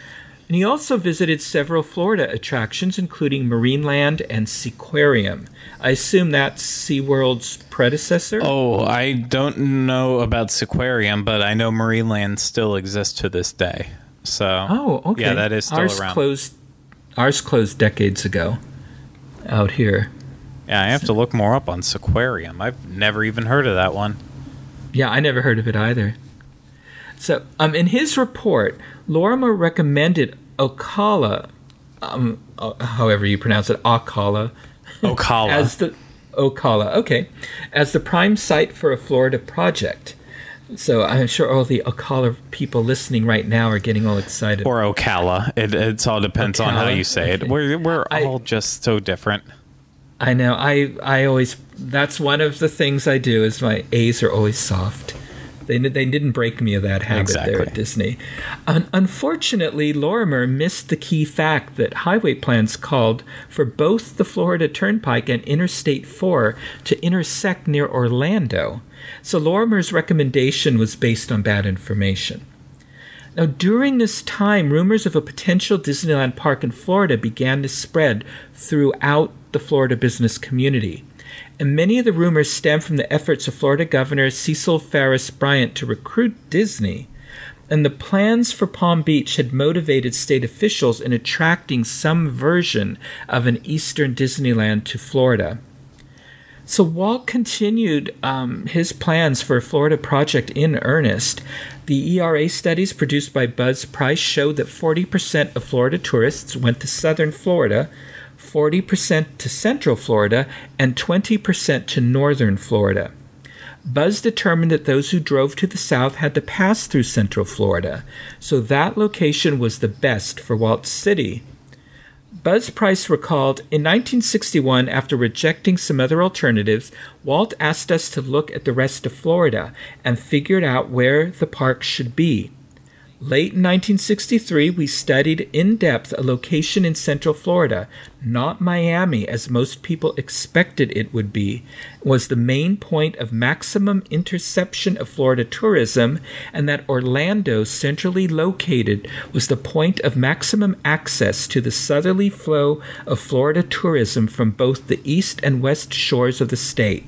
And he also visited several Florida attractions, including Marineland and Seaquarium. I assume that's SeaWorld's predecessor? Oh, I don't know about Seaquarium, but I know Marineland still exists to this day. So, oh, okay. Yeah, that is still ours around. Closed, ours closed decades ago out here. Yeah, I have to look more up on Seaquarium. I've never even heard of that one. Yeah, I never heard of it either. So, um, in his report, Lorimer recommended Ocala, um, uh, however you pronounce it, Ocala, Ocala, as the Ocala, okay, as the prime site for a Florida project. So I'm sure all the Ocala people listening right now are getting all excited. Or Ocala. It it all depends Ocala? on how you say it. We're we're I, all just so different. I know. I I always that's one of the things I do is my A's are always soft. They, they didn't break me of that habit exactly. there at Disney. Un- unfortunately, Lorimer missed the key fact that highway plans called for both the Florida Turnpike and Interstate 4 to intersect near Orlando. So Lorimer's recommendation was based on bad information. Now, during this time, rumors of a potential Disneyland park in Florida began to spread throughout the Florida business community and many of the rumors stem from the efforts of Florida Governor Cecil Farris Bryant to recruit Disney. And the plans for Palm Beach had motivated state officials in attracting some version of an Eastern Disneyland to Florida. So Walt continued um, his plans for a Florida project in earnest. The ERA studies produced by Buzz Price showed that 40% of Florida tourists went to southern Florida, 40% to Central Florida, and 20% to Northern Florida. Buzz determined that those who drove to the south had to pass through Central Florida, so that location was the best for Walt's City. Buzz Price recalled In 1961, after rejecting some other alternatives, Walt asked us to look at the rest of Florida and figured out where the park should be. Late in 1963, we studied in depth a location in Central Florida, not Miami as most people expected it would be, was the main point of maximum interception of Florida tourism, and that Orlando, centrally located, was the point of maximum access to the southerly flow of Florida tourism from both the east and west shores of the state.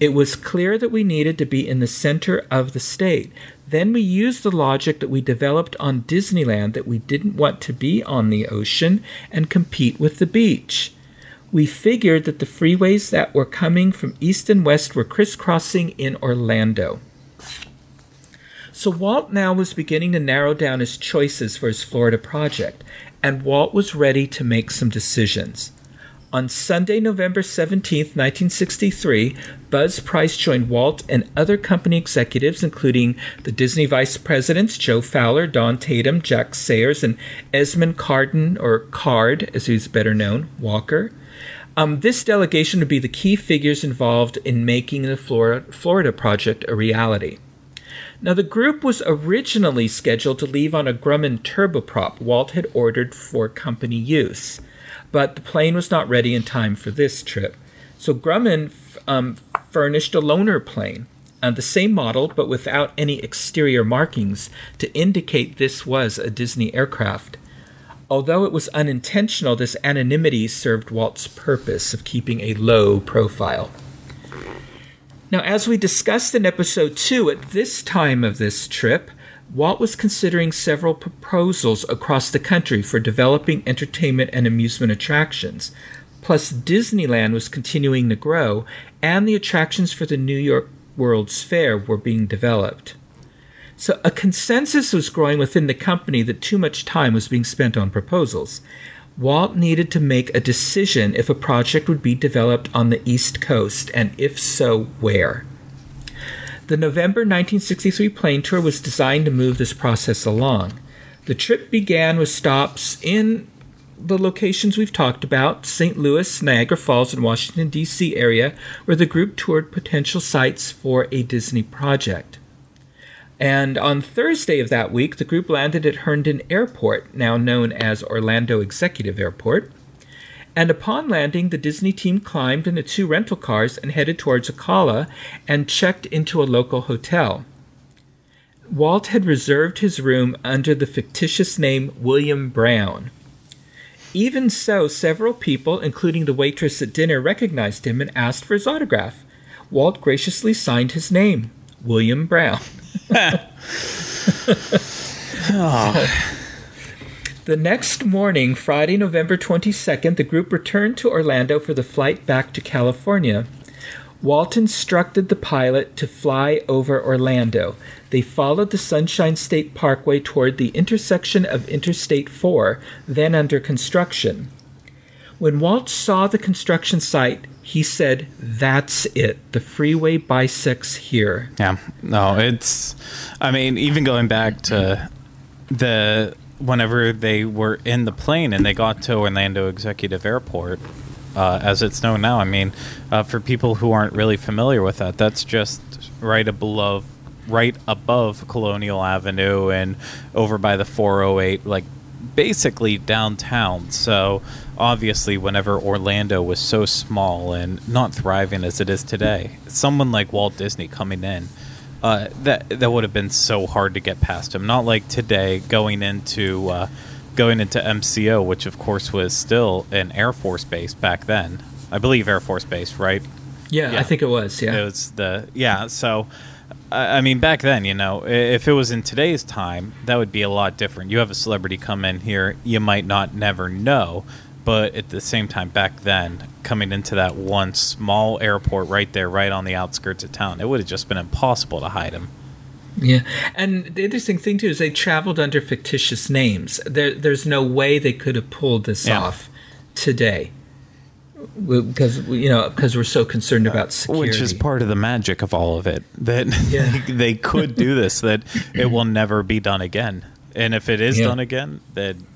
It was clear that we needed to be in the center of the state. Then we used the logic that we developed on Disneyland that we didn't want to be on the ocean and compete with the beach. We figured that the freeways that were coming from east and west were crisscrossing in Orlando. So Walt now was beginning to narrow down his choices for his Florida project, and Walt was ready to make some decisions. On Sunday, November 17, 1963, Buzz Price joined Walt and other company executives, including the Disney vice presidents Joe Fowler, Don Tatum, Jack Sayers, and Esmond Cardon, or Card, as he's better known, Walker. Um, this delegation would be the key figures involved in making the Florida, Florida project a reality. Now, the group was originally scheduled to leave on a Grumman turboprop Walt had ordered for company use but the plane was not ready in time for this trip. So Grumman um, furnished a loaner plane, uh, the same model but without any exterior markings to indicate this was a Disney aircraft. Although it was unintentional, this anonymity served Walt's purpose of keeping a low profile. Now, as we discussed in episode 2, at this time of this trip, Walt was considering several proposals across the country for developing entertainment and amusement attractions. Plus, Disneyland was continuing to grow, and the attractions for the New York World's Fair were being developed. So, a consensus was growing within the company that too much time was being spent on proposals. Walt needed to make a decision if a project would be developed on the East Coast, and if so, where. The November 1963 plane tour was designed to move this process along. The trip began with stops in the locations we've talked about St. Louis, Niagara Falls, and Washington, D.C. area, where the group toured potential sites for a Disney project. And on Thursday of that week, the group landed at Herndon Airport, now known as Orlando Executive Airport. And upon landing, the Disney team climbed into two rental cars and headed towards Ocala and checked into a local hotel. Walt had reserved his room under the fictitious name William Brown. Even so, several people, including the waitress at dinner, recognized him and asked for his autograph. Walt graciously signed his name, William Brown. oh. The next morning, Friday, November 22nd, the group returned to Orlando for the flight back to California. Walt instructed the pilot to fly over Orlando. They followed the Sunshine State Parkway toward the intersection of Interstate 4, then under construction. When Walt saw the construction site, he said, That's it. The freeway bisects here. Yeah. No, it's, I mean, even going back to the whenever they were in the plane and they got to Orlando Executive Airport, uh, as it's known now. I mean, uh, for people who aren't really familiar with that, that's just right above, right above Colonial Avenue and over by the 408, like basically downtown. So obviously, whenever Orlando was so small and not thriving as it is today, someone like Walt Disney coming in uh, that that would have been so hard to get past him. Not like today, going into uh, going into MCO, which of course was still an Air Force base back then. I believe Air Force Base, right? Yeah, yeah. I think it was. Yeah, it was the yeah. So, I mean, back then, you know, if it was in today's time, that would be a lot different. You have a celebrity come in here, you might not never know, but at the same time, back then, coming into that one small airport right there, right on the outskirts of town, it would have just been impossible to hide him. Yeah, and the interesting thing too is they traveled under fictitious names. There, there's no way they could have pulled this yeah. off today because you know because we're so concerned about security. Which is part of the magic of all of it that yeah. they, they could do this. That it will never be done again, and if it is yeah. done again, then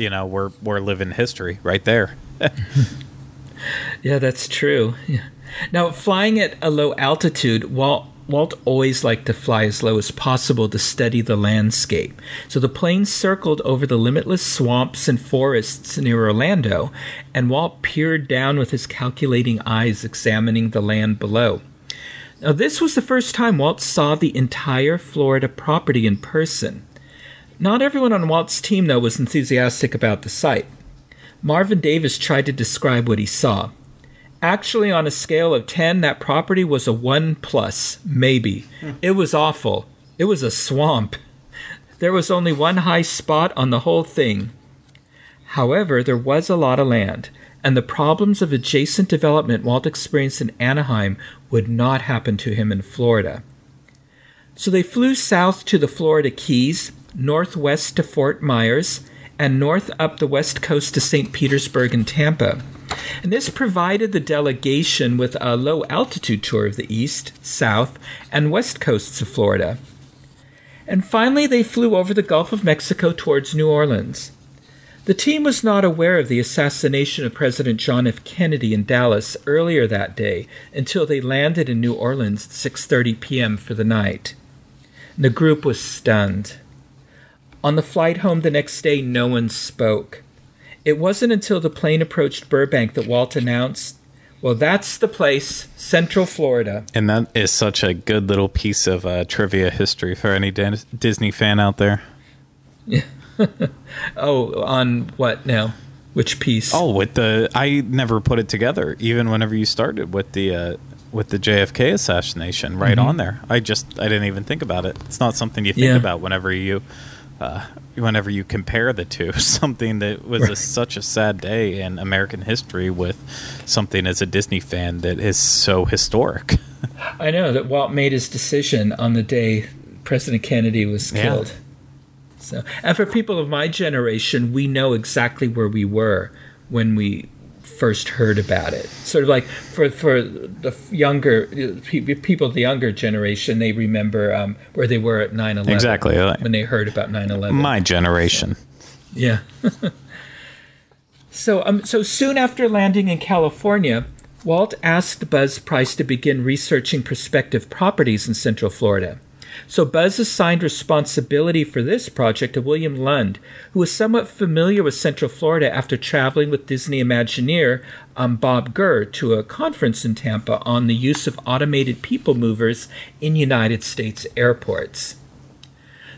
you know we're we're living history right there. yeah, that's true. Yeah. Now, flying at a low altitude, Walt Walt always liked to fly as low as possible to study the landscape. So the plane circled over the limitless swamps and forests near Orlando, and Walt peered down with his calculating eyes, examining the land below. Now, this was the first time Walt saw the entire Florida property in person. Not everyone on Walt's team, though, was enthusiastic about the sight. Marvin Davis tried to describe what he saw. Actually, on a scale of 10, that property was a 1 plus, maybe. Hmm. It was awful. It was a swamp. There was only one high spot on the whole thing. However, there was a lot of land, and the problems of adjacent development Walt experienced in Anaheim would not happen to him in Florida. So they flew south to the Florida Keys, northwest to Fort Myers, and north up the west coast to St. Petersburg and Tampa. And this provided the delegation with a low altitude tour of the east, south, and west coasts of Florida. And finally, they flew over the Gulf of Mexico towards New Orleans. The team was not aware of the assassination of President John F. Kennedy in Dallas earlier that day until they landed in New Orleans at 6:30 p.m. for the night. The group was stunned. On the flight home the next day, no one spoke. It wasn't until the plane approached Burbank that Walt announced, Well, that's the place, Central Florida. And that is such a good little piece of uh, trivia history for any Dan- Disney fan out there. Yeah. oh, on what now? Which piece? Oh, with the I never put it together. Even whenever you started with the uh, with the JFK assassination, right mm-hmm. on there. I just I didn't even think about it. It's not something you think yeah. about whenever you uh, whenever you compare the two, something that was right. a, such a sad day in American history with something as a Disney fan that is so historic. I know that Walt made his decision on the day President Kennedy was killed. Yeah. So, and for people of my generation, we know exactly where we were when we first heard about it. Sort of like for for the younger people, the younger generation, they remember um, where they were at 9-11. Exactly when they heard about 9-11. My generation. Yeah. so um, so soon after landing in California, Walt asked Buzz Price to begin researching prospective properties in Central Florida. So Buzz assigned responsibility for this project to William Lund, who was somewhat familiar with Central Florida after traveling with Disney Imagineer um, Bob Gurr to a conference in Tampa on the use of automated people movers in United States airports.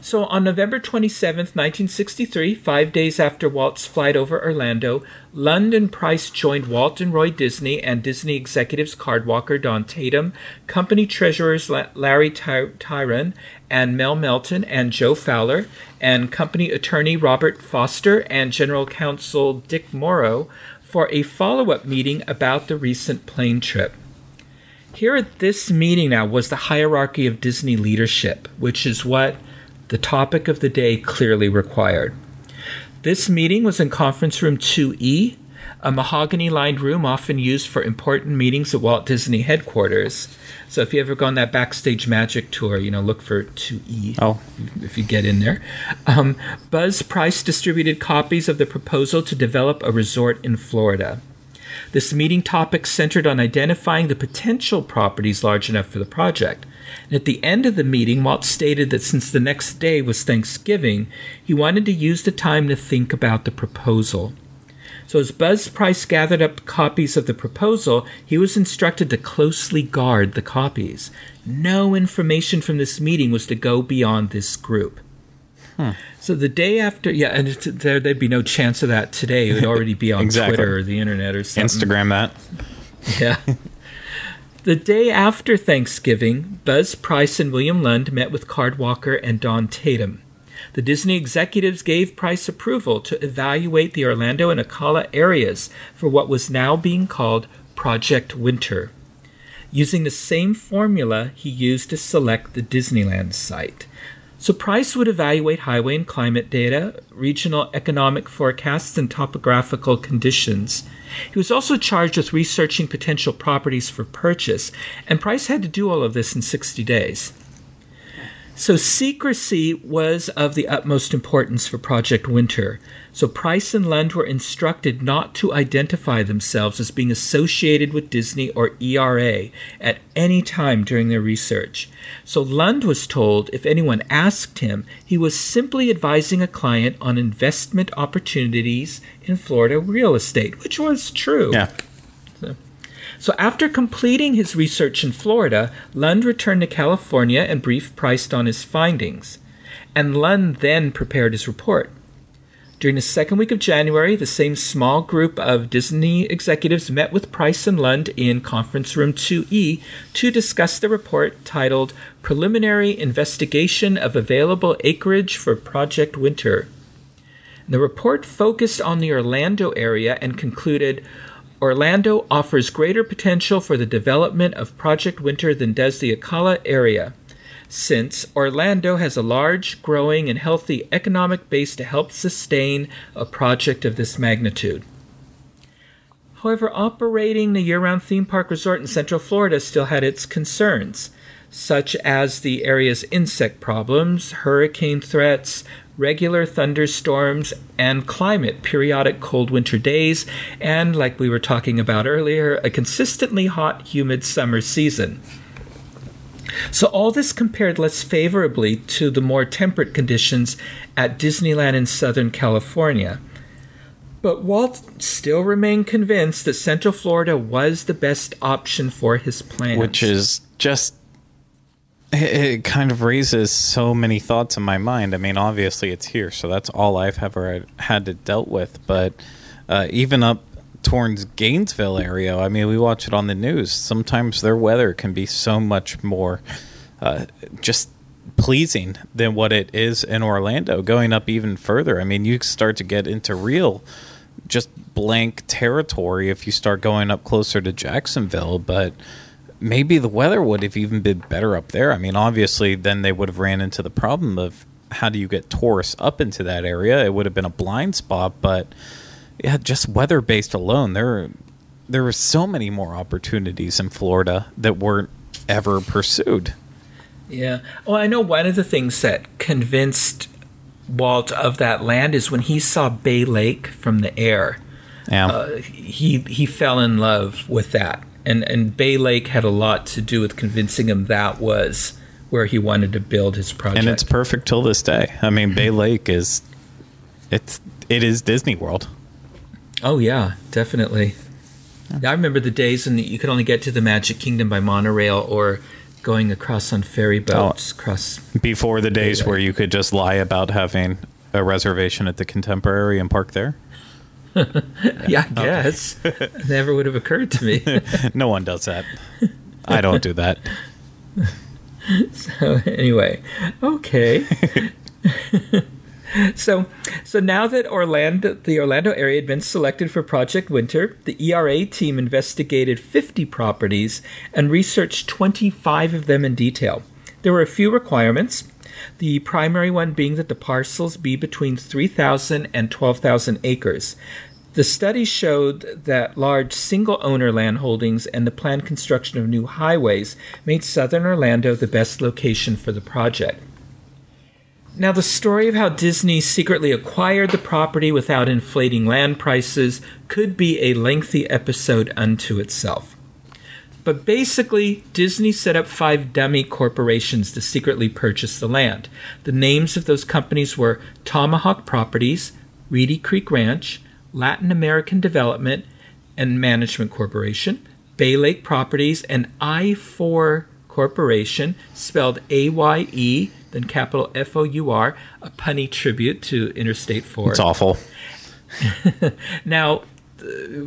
So on November 27, 1963, five days after Walt's flight over Orlando, Lund and Price joined Walt and Roy Disney and Disney executives Card Walker, Don Tatum, company treasurers Larry Ty- Tryon and Mel Melton and Joe Fowler, and company attorney Robert Foster and general counsel Dick Morrow for a follow up meeting about the recent plane trip. Here at this meeting now was the hierarchy of Disney leadership, which is what the topic of the day clearly required. This meeting was in conference room 2E, a mahogany lined room often used for important meetings at Walt Disney headquarters. So if you ever go on that backstage magic tour, you know, look for 2E oh. if you get in there. Um, Buzz Price distributed copies of the proposal to develop a resort in Florida. This meeting topic centered on identifying the potential properties large enough for the project. And at the end of the meeting, Walt stated that since the next day was Thanksgiving, he wanted to use the time to think about the proposal. So, as Buzz Price gathered up copies of the proposal, he was instructed to closely guard the copies. No information from this meeting was to go beyond this group. Hmm. So the day after, yeah, and there there'd be no chance of that today. It would already be on exactly. Twitter or the internet or something. Instagram that. Yeah. The day after Thanksgiving, Buzz Price and William Lund met with Card Walker and Don Tatum. The Disney executives gave Price approval to evaluate the Orlando and Ocala areas for what was now being called Project Winter. Using the same formula he used to select the Disneyland site. So Price would evaluate highway and climate data, regional economic forecasts, and topographical conditions. He was also charged with researching potential properties for purchase, and Price had to do all of this in 60 days. So secrecy was of the utmost importance for Project Winter. So Price and Lund were instructed not to identify themselves as being associated with Disney or ERA at any time during their research. So Lund was told if anyone asked him, he was simply advising a client on investment opportunities in Florida real estate, which was true. Yeah. So after completing his research in Florida, Lund returned to California and briefed Price on his findings. And Lund then prepared his report. During the second week of January, the same small group of Disney executives met with Price and Lund in Conference Room 2E to discuss the report titled Preliminary Investigation of Available Acreage for Project Winter. The report focused on the Orlando area and concluded Orlando offers greater potential for the development of Project Winter than does the Ocala area, since Orlando has a large, growing, and healthy economic base to help sustain a project of this magnitude. However, operating the year round theme park resort in Central Florida still had its concerns, such as the area's insect problems, hurricane threats, regular thunderstorms, and climate, periodic cold winter days, and, like we were talking about earlier, a consistently hot, humid summer season. So, all this compared less favorably to the more temperate conditions at Disneyland in Southern California. But Walt still remained convinced that Central Florida was the best option for his plans. Which is just it kind of raises so many thoughts in my mind. I mean, obviously it's here, so that's all I've ever had to dealt with. But uh, even up towards Gainesville area, I mean, we watch it on the news. Sometimes their weather can be so much more uh, just pleasing than what it is in Orlando. Going up even further, I mean, you start to get into real just blank territory if you start going up closer to Jacksonville, but maybe the weather would have even been better up there. I mean, obviously, then they would have ran into the problem of how do you get tourists up into that area? It would have been a blind spot, but yeah, just weather based alone, there there were so many more opportunities in Florida that weren't ever pursued. Yeah. Well, I know one of the things that convinced Walt of that land is when he saw Bay Lake from the air. Yeah. Uh, he he fell in love with that and and Bay Lake had a lot to do with convincing him that was where he wanted to build his project. And it's perfect till this day. I mean, Bay mm-hmm. Lake is it's it is Disney World. Oh yeah, definitely. I remember the days when you could only get to the Magic Kingdom by monorail or going across on ferry oh. boats. Oh, across before the days where you could just lie about having a reservation at the Contemporary and park there. yeah, I guess. Never would have occurred to me. no one does that. I don't do that. So anyway, okay. so so now that Orlando the Orlando area had been selected for Project Winter, the ERA team investigated 50 properties and researched 25 of them in detail. There were a few requirements. The primary one being that the parcels be between 3,000 and 12,000 acres. The study showed that large single owner land holdings and the planned construction of new highways made southern Orlando the best location for the project. Now, the story of how Disney secretly acquired the property without inflating land prices could be a lengthy episode unto itself. But basically, Disney set up five dummy corporations to secretly purchase the land. The names of those companies were Tomahawk Properties, Reedy Creek Ranch, Latin American Development and Management Corporation, Bay Lake Properties, and I4 Corporation, spelled A Y E, then capital F O U R, a punny tribute to Interstate 4. It's awful. now, uh,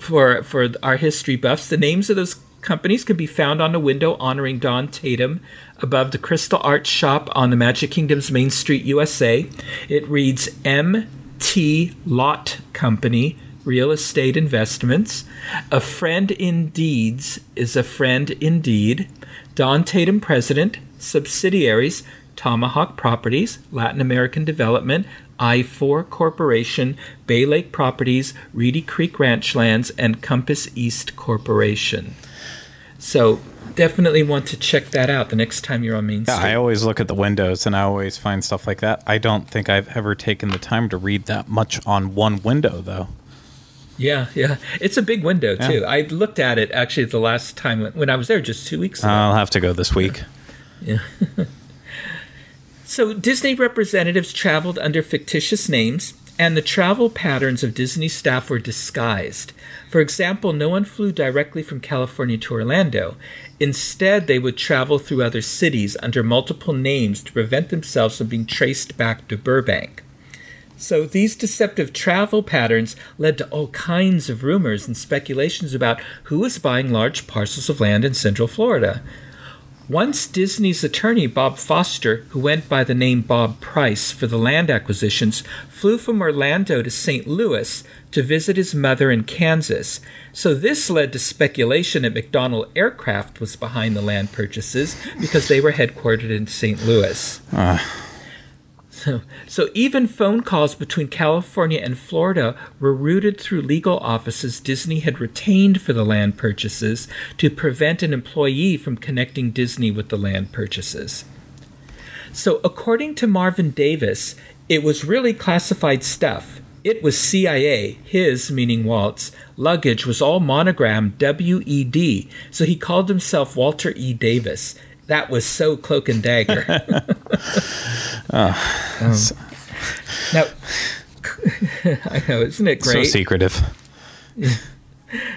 for for our history buffs, the names of those companies can be found on a window honoring Don Tatum above the Crystal Arts shop on the Magic Kingdom's Main Street, USA. It reads M T Lott Company Real Estate Investments. A friend in deeds is a friend indeed. Don Tatum President. Subsidiaries Tomahawk Properties, Latin American Development, I4 Corporation, Bay Lake Properties, Reedy Creek Ranchlands, and Compass East Corporation. So definitely want to check that out the next time you're on Main Street. Yeah, I always look at the windows and I always find stuff like that. I don't think I've ever taken the time to read that much on one window, though. Yeah, yeah. It's a big window, Yeah. too. I looked at it actually the last time when I was there just two weeks ago. I'll have to go this week. yeah. So, Disney representatives traveled under fictitious names, and the travel patterns of Disney staff were disguised. For example, no one flew directly from California to Orlando. Instead, they would travel through other cities under multiple names to prevent themselves from being traced back to Burbank. So, these deceptive travel patterns led to all kinds of rumors and speculations about who was buying large parcels of land in Central Florida. Once Disney's attorney, Bob Foster, who went by the name Bob Price for the land acquisitions, flew from Orlando to St. Louis to visit his mother in Kansas. So this led to speculation that McDonnell Aircraft was behind the land purchases because they were headquartered in St. Louis. So, so even phone calls between California and Florida were routed through legal offices Disney had retained for the land purchases to prevent an employee from connecting Disney with the land purchases. So, according to Marvin Davis, it was really classified stuff. It was CIA, his, meaning Walt's, luggage was all monogrammed WED, so he called himself Walter E. Davis. That was so cloak and dagger. Um, now, I know, isn't it great? So secretive.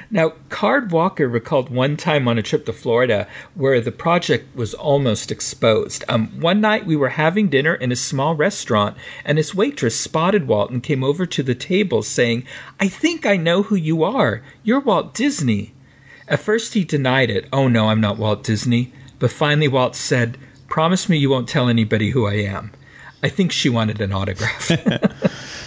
Now, Card Walker recalled one time on a trip to Florida where the project was almost exposed. Um, one night we were having dinner in a small restaurant, and this waitress spotted Walt and came over to the table saying, I think I know who you are. You're Walt Disney. At first he denied it. Oh, no, I'm not Walt Disney. But finally, Walt said, Promise me you won't tell anybody who I am. I think she wanted an autograph.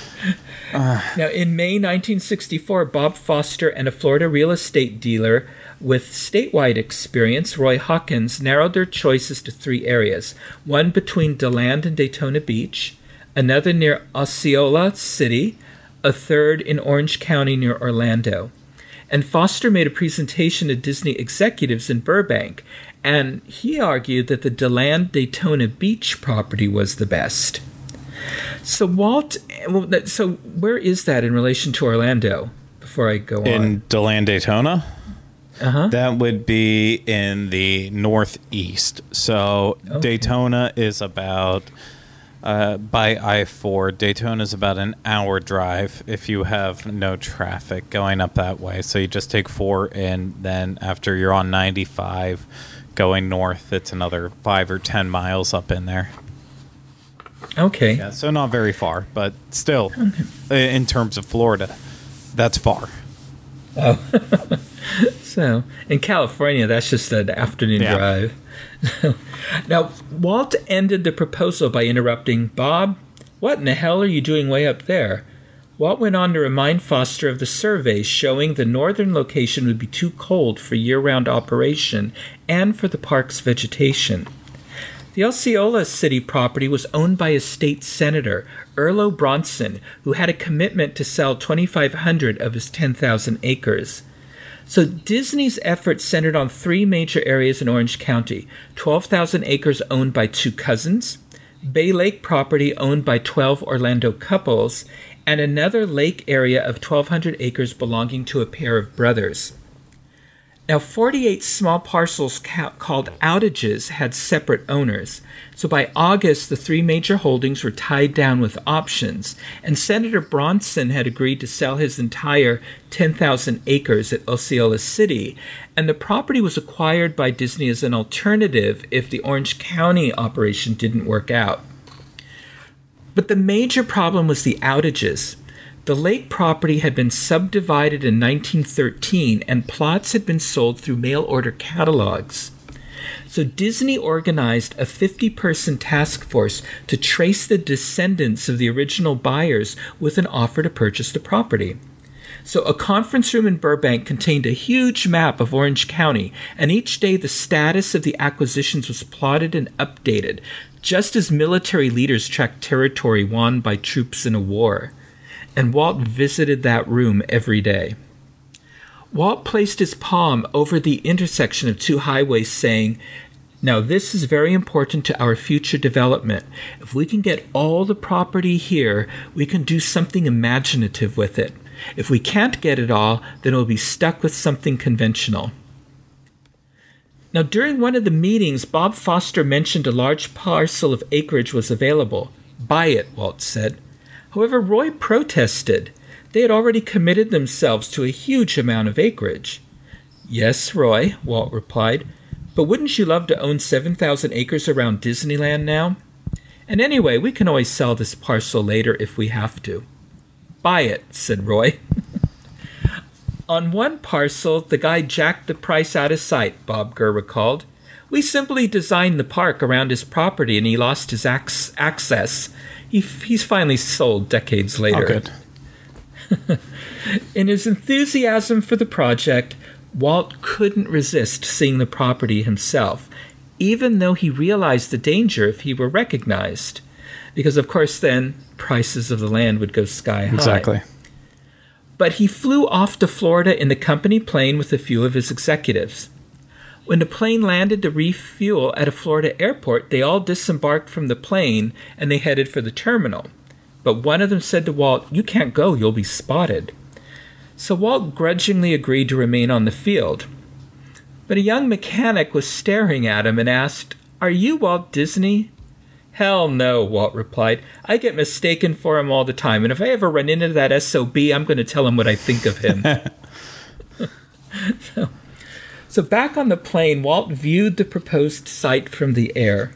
Now, in May 1964, Bob Foster and a Florida real estate dealer with statewide experience, Roy Hawkins, narrowed their choices to three areas one between DeLand and Daytona Beach, another near Osceola City, a third in Orange County near Orlando. And Foster made a presentation to Disney executives in Burbank, and he argued that the DeLand Daytona Beach property was the best. So Walt, so where is that in relation to Orlando? Before I go on, In Deland Daytona? uh-huh. That would be in the northeast. So Daytona is about uh, by I four. Daytona is about an hour drive if you have no traffic going up that way. So you just take four, and then after you're on ninety five, going north, it's another five or ten miles up in there. okay. Yeah, so not very far, but still, i- in terms of Florida, that's far. So in California, that's just an afternoon Yeah. drive. now Walt ended the proposal by interrupting Bob. What in the hell are you doing way up there? Walt went on to remind Foster of the surveys showing the northern location would be too cold for year round operation and for the park's vegetation. The Osceola City property was owned by a state senator, Irlo Bronson, who had a commitment to sell 2,500 of his 10,000 acres. So Disney's efforts centered on three major areas in Orange County 12,000 acres owned by two cousins, Bay Lake property owned by 12 Orlando couples, and another lake area of 1,200 acres belonging to a pair of brothers. Now, 48 small parcels ca- called outages had separate owners. So by August, the three major holdings were tied down with options, and Senator Bronson had agreed to sell his entire 10,000 acres at Osceola City, and the property was acquired by Disney as an alternative if the Orange County operation didn't work out. But the major problem was the outages. The lake property had been subdivided in 1913 and plots had been sold through mail order catalogs. So Disney organized a 50 person task force to trace the descendants of the original buyers with an offer to purchase the property. So a conference room in Burbank contained a huge map of Orange County, and each day the status of the acquisitions was plotted and updated, just as military leaders track territory won by troops in a war. And Walt visited that room every day. Walt placed his palm over the intersection of two highways, saying, Now, this is very important to our future development. If we can get all the property here, we can do something imaginative with it. If we can't get it all, then we'll be stuck with something conventional. Now, during one of the meetings, Bob Foster mentioned a large parcel of acreage was available. Buy it, Walt said. However, Roy protested. They had already committed themselves to a huge amount of acreage. Yes, Roy, Walt replied, but wouldn't you love to own 7,000 acres around Disneyland now? And anyway, we can always sell this parcel later if we have to. Buy it, said Roy. On one parcel, the guy jacked the price out of sight, Bob Gurr recalled. We simply designed the park around his property and he lost his ac- access. He, he's finally sold decades later. Oh, In his enthusiasm for the project, Walt couldn't resist seeing the property himself, even though he realized the danger if he were recognized. Because, of course, then prices of the land would go sky high. Exactly. But he flew off to Florida in the company plane with a few of his executives. When the plane landed to refuel at a Florida airport, they all disembarked from the plane and they headed for the terminal. But one of them said to Walt, You can't go, you'll be spotted. So Walt grudgingly agreed to remain on the field. But a young mechanic was staring at him and asked, Are you Walt Disney? Hell no, Walt replied. I get mistaken for him all the time, and if I ever run into that SOB, I'm going to tell him what I think of him. so, so back on the plane, Walt viewed the proposed site from the air.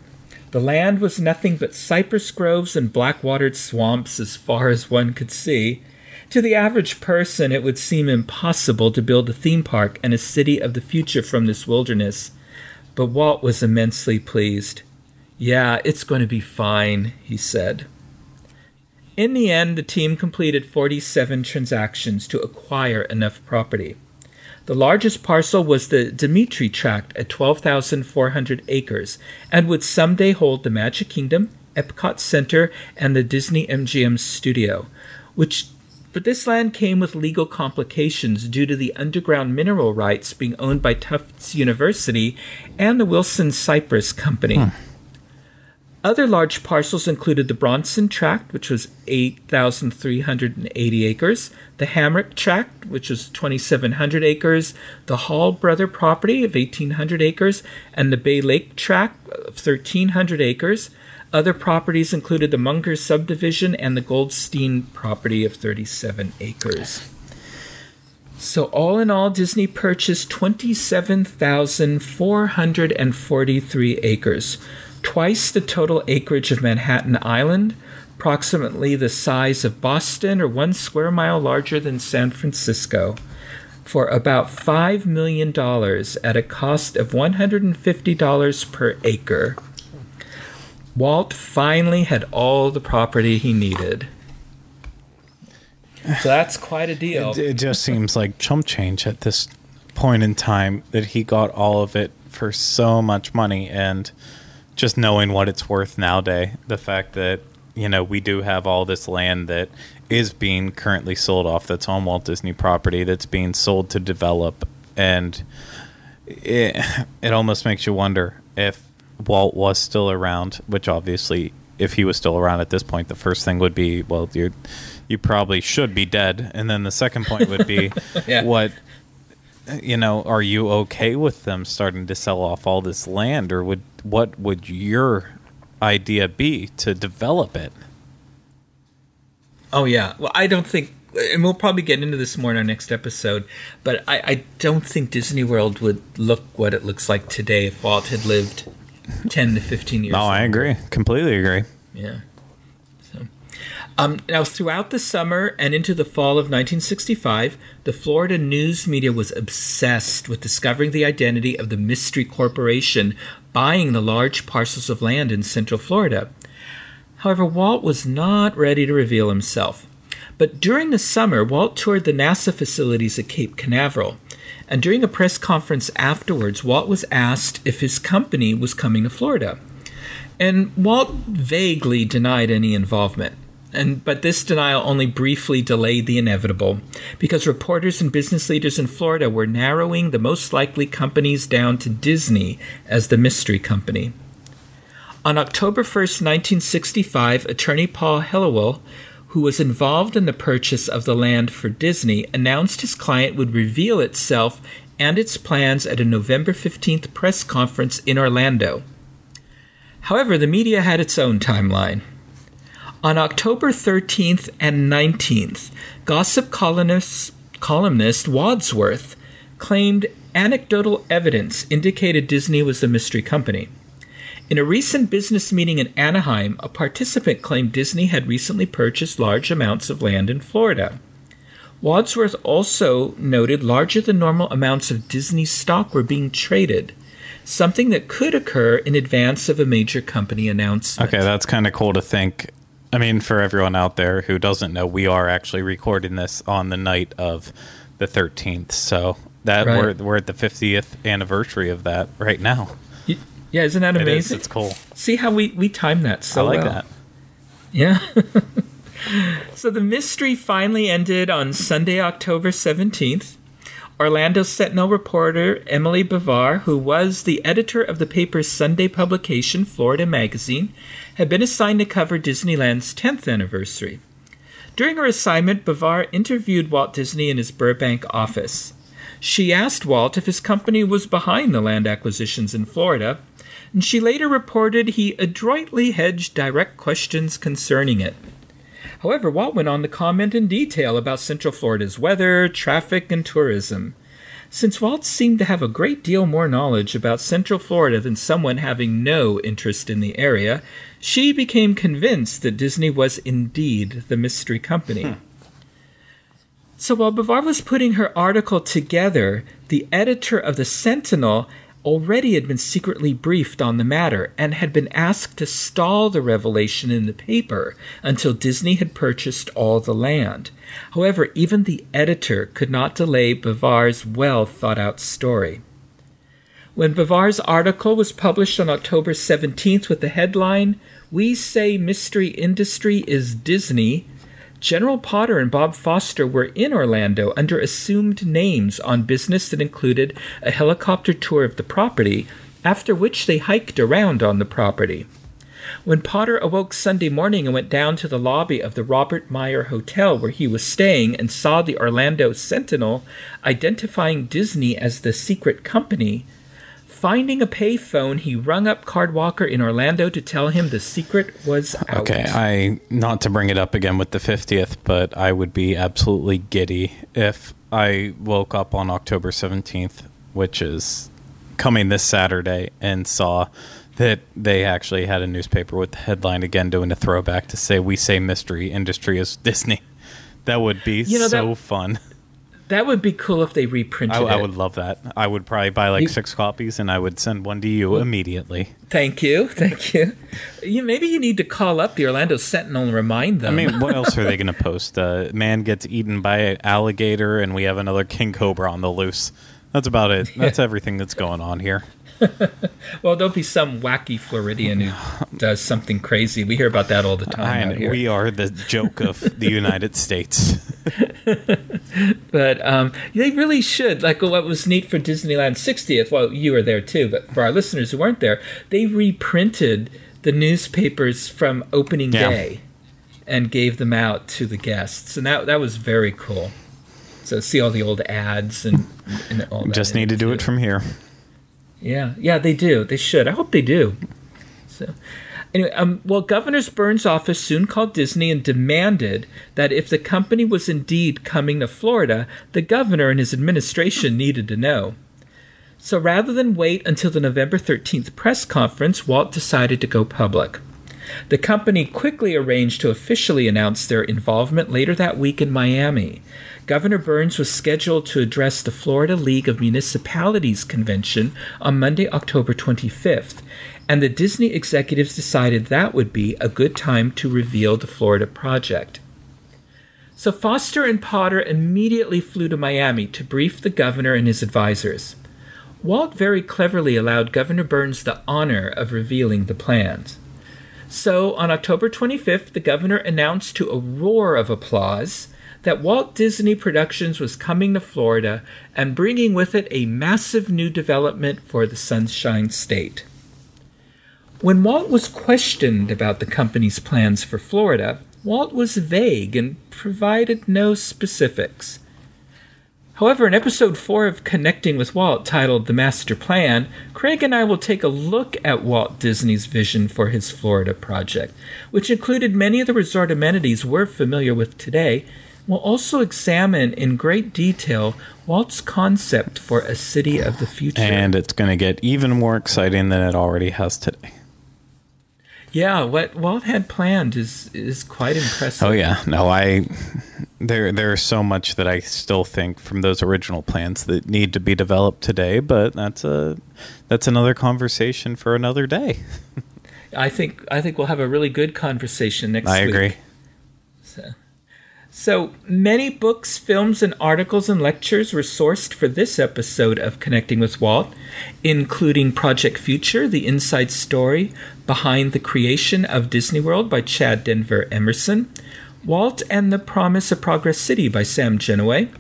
The land was nothing but cypress groves and black watered swamps as far as one could see. To the average person, it would seem impossible to build a theme park and a city of the future from this wilderness. But Walt was immensely pleased. Yeah, it's going to be fine, he said. In the end, the team completed 47 transactions to acquire enough property. The largest parcel was the Demetree Tract at 12,400 acres and would someday hold the Magic Kingdom, Epcot Center, and the Disney MGM studio, which but this land came with legal complications due to the underground mineral rights being owned by Tufts University and the Wilson Cypress Company. Hmm. Other large parcels included the Bronson Tract, which was 8,380 acres, the Hamrick Tract, which was 2,700 acres, the Hall Brother property of 1,800 acres, and the Bay Lake Tract of 1,300 acres. Other properties included the Munger subdivision and the Goldstein property of 37 acres. So, all in all, Disney purchased 27,443 acres, twice the total acreage of Manhattan Island, approximately the size of Boston or one square mile larger than San Francisco, for about $5 million at a cost of $150 per acre. Walt finally had all the property he needed. So that's quite a deal. It, it just seems like chump change at this point in time that he got all of it for so much money and just knowing what it's worth nowadays, the fact that you know we do have all this land that is being currently sold off that's on Walt Disney property that's being sold to develop and it, it almost makes you wonder if Walt was still around, which obviously if he was still around at this point, the first thing would be, well, you you probably should be dead, and then the second point would be, Yeah. what you know, are you okay with them starting to sell off all this land, or would what would your idea be to develop it? Oh yeah. Well, I don't think, and we'll probably get into this more in our next episode. But I, I don't think Disney World would look what it looks like today if Walt had lived ten to fifteen years. No, I agree, completely agree. Yeah. Um, now throughout the summer and into the fall of 1965, the Florida news media was obsessed with discovering the identity of the mystery corporation buying the large parcels of land in Central Florida. However, Walt was not ready to reveal himself. But during the summer, Walt toured the NASA facilities at Cape Canaveral. And during a press conference afterwards, Walt was asked if his company was coming to Florida. And Walt vaguely denied any involvement. And but this denial only briefly delayed the inevitable because reporters and business leaders in Florida were narrowing the most likely companies down to Disney as the mystery company. On October 1st, 1965, attorney Paul Helliwell, who was involved in the purchase of the land for Disney, announced his client would reveal itself and its plans at a November 15th press conference in Orlando. However, the media had its own timeline. On October 13th and 19th, gossip columnist, columnist Wadsworth claimed anecdotal evidence indicated Disney was the mystery company. In a recent business meeting in Anaheim, a participant claimed Disney had recently purchased large amounts of land in Florida. Wadsworth also noted larger than normal amounts of Disney stock were being traded, something that could occur in advance of a major company announcement. Okay, that's kind of cool to think. I mean, for everyone out there who doesn't know, we are actually recording this on the night of the 13th. So that Right. we're we're at the 50th anniversary of that right now. Yeah, isn't that amazing? It's cool. See how we, we timed that so I like well. that. Yeah. so the mystery finally ended on Sunday, October 17th. Orlando Sentinel reporter Emily Bavar, who was the editor of the paper's Sunday publication, Florida Magazine, had been assigned to cover Disneyland's 10th anniversary. During her assignment, Bavar interviewed Walt Disney in his Burbank office. She asked Walt if his company was behind the land acquisitions in Florida, and she later reported he adroitly hedged direct questions concerning it. However, Walt went on to comment in detail about Central Florida's weather, traffic, and tourism. Since Walt seemed to have a great deal more knowledge about Central Florida than someone having no interest in the area, she became convinced that Disney was indeed the mystery company. Hmm. So while Bavar was putting her article together, the editor of the Sentinel already had been secretly briefed on the matter and had been asked to stall the revelation in the paper until Disney had purchased all the land. However, even the editor could not delay Bavar's well thought out story. When Bavar's article was published on October 17th with the headline, We Say Mystery Industry is Disney, General Potter and Bob Foster were in Orlando under assumed names on business that included a helicopter tour of the property, after which they hiked around on the property. When Potter awoke Sunday morning and went down to the lobby of the Robert Meyer Hotel where he was staying and saw the Orlando Sentinel identifying Disney as the secret company, finding a payphone, he rung up Card Walker in Orlando to tell him the secret was out. Okay, I not to bring it up again with the 50th, but I would be absolutely giddy if I woke up on October 17th, which is coming this Saturday, and saw that they actually had a newspaper with the headline again doing a throwback to say we say mystery industry is Disney. That would be You know, so that- fun. That would be cool if they reprinted I, I would love that. I would probably buy like You- six copies and I would send one to you immediately. Thank you, thank you. you. Maybe you need to call up the Orlando Sentinel and remind them. I mean, what else are they going to post? Uh, man gets eaten by an alligator, and we have another king cobra on the loose. That's about it. That's everything that's going on here. well, there'll be some wacky Floridian who does something crazy. We hear about that all the time we are the joke of the United States. But um, they really should. Like what was neat for Disneyland 60th. Well, you were there too, but for our listeners who weren't there, they reprinted the newspapers from opening Yeah. day and gave them out to the guests, and that that was very cool. So see all the old ads and, and all that. Just need to do too. it from here. Yeah, yeah, they do. They should. I hope they do. So, anyway, um, well, Governor Burns' office soon called Disney and demanded that if the company was indeed coming to Florida, the governor and his administration needed to know. So, rather than wait until the November 13th press conference, Walt decided to go public. The company quickly arranged to officially announce their involvement later that week in Miami. Governor Burns was scheduled to address the Florida League of Municipalities convention on Monday, October 25th, and the Disney executives decided that would be a good time to reveal the Florida project. So Foster and Potter immediately flew to Miami to brief the governor and his advisors. Walt very cleverly allowed Governor Burns the honor of revealing the plans. So on October 25th, the governor announced to a roar of applause that Walt Disney Productions was coming to Florida and bringing with it a massive new development for the Sunshine State. When Walt was questioned about the company's plans for Florida, Walt was vague and provided no specifics. However, in episode 4 of Connecting with Walt, titled The Master Plan, Craig and I will take a look at Walt Disney's vision for his Florida project, which included many of the resort amenities we're familiar with today. We'll also examine in great detail Walt's concept for a city of the future. And it's going to get even more exciting than it already has today. Yeah, what Walt had planned is is quite impressive. Oh yeah, no, I there there's so much that I still think from those original plans that need to be developed today, but that's a that's another conversation for another day. I think I think we'll have a really good conversation next week. I week. agree. So, many books, films, and articles and lectures were sourced for this episode of Connecting with Walt, including Project Future, the inside story behind the creation of Disney World by Chad Denver Emerson, Walt and the Promise of Progress City by Sam Gennawey,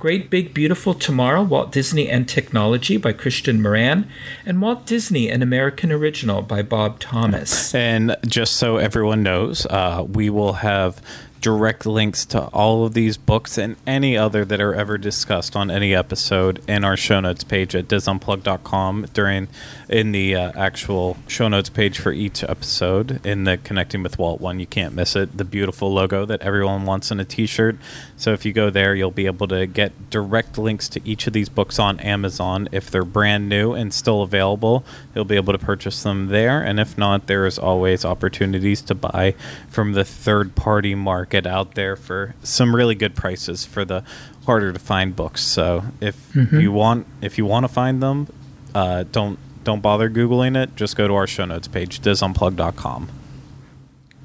Great Big Beautiful Tomorrow, Walt Disney and Technology by Christian Moran, and Walt Disney, an American Original by Bob Thomas. And just so everyone knows, uh, we will have direct links to all of these books and any other that are ever discussed on any episode in our show notes page at disunplugged.com during in the uh, actual show notes page for each episode in the connecting with walt one. You can't miss it. The beautiful logo that everyone wants in a t-shirt. So if you go there you'll be able to get direct links to each of these books on amazon. If they're brand new and still available you'll be able to purchase them there. And if not there is always opportunities to buy from the third party market out there for some really good prices for the harder to find books. So if you want if you want to find them uh, don't don't bother googling it just go to our show notes page disunplugged.com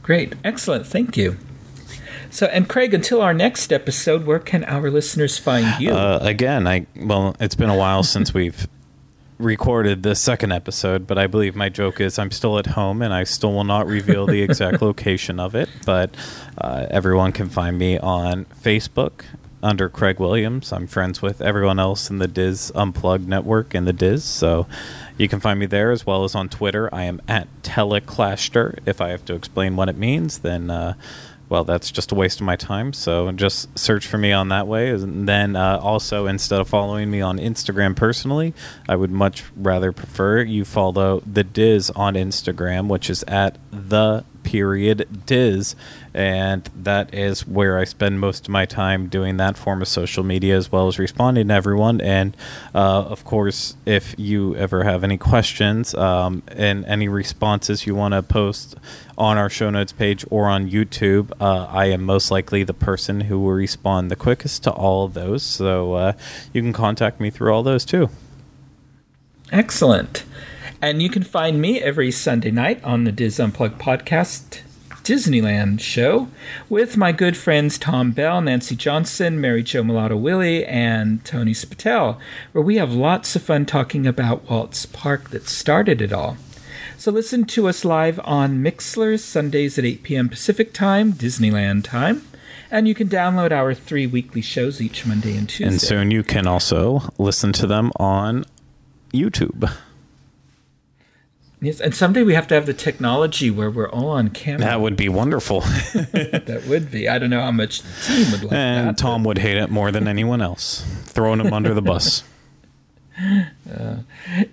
Great. Excellent. Thank you. So, and Craig, until our next episode, where can our listeners find you? Uh, again, I well, it's been a while since we've recorded the second episode, but I believe my joke is I'm still at home and I still will not reveal the exact location of it. But uh, everyone can find me on Facebook under Craig Williams. I'm friends with everyone else in the DIS Unplugged network and the Diz, so you can find me there as well as on Twitter. I am at Teleclaster. If I have to explain what it means, then. Uh, well, that's just a waste of my time. So just search for me on that way. And then uh, also, instead of following me on Instagram personally, I would much rather prefer you follow the Diz on Instagram, which is at the period Diz. And that is where I spend most of my time doing that form of social media as well as responding to everyone. And uh, of course, if you ever have any questions um, and any responses you want to post on our show notes page or on YouTube, uh, I am most likely the person who will respond the quickest to all of those. So uh, you can contact me through all those too. Excellent. And you can find me every Sunday night on the DIS Unplugged podcast Disneyland show with my good friends Tom Bell, Nancy Johnson, Mary Jo Mulatto Willie, and Tony Spatel, where we have lots of fun talking about Walt's park that started it all. So listen to us live on Mixlr Sundays at 8 p.m. Pacific Time, Disneyland time. And you can download our three weekly shows each Monday and Tuesday. And soon you can also listen to them on YouTube. Yes, and someday we have to have the technology where we're all on camera. That would be wonderful. That would be. I don't know how much the team would like and that. And Tom would hate it more than anyone else, throwing him under the bus.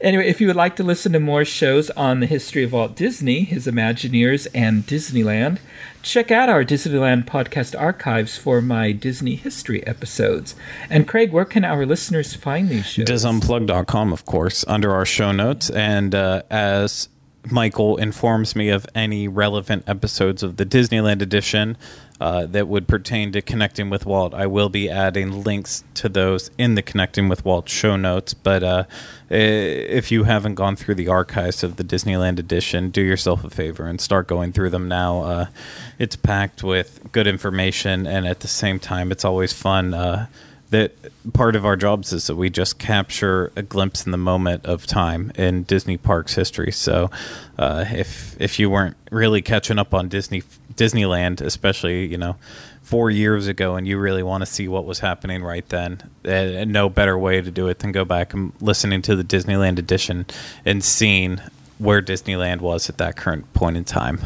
Anyway, if you would like to listen to more shows on the history of Walt Disney, his Imagineers, and Disneyland, check out our Disneyland podcast archives for my Disney history episodes. And Craig, where can our listeners find these shows? Disunplugged.com, of course, under our show notes. And uh, as Michael informs me of any relevant episodes of the Disneyland edition uh, that would pertain to Connecting with Walt, I will be adding links to those in the Connecting with Walt show notes. But uh, if you haven't gone through the archives of the Disneyland edition, do yourself a favor and start going through them now. Uh, it's packed with good information, and at the same time, it's always fun. Uh, that part of our jobs is that we just capture a glimpse in the moment of time in Disney parks history. So, uh, if if you weren't really catching up on Disney Disneyland, especially you know four years ago, and you really want to see what was happening right then, and no better way to do it than go back and listening to the Disneyland edition and seeing where Disneyland was at that current point in time.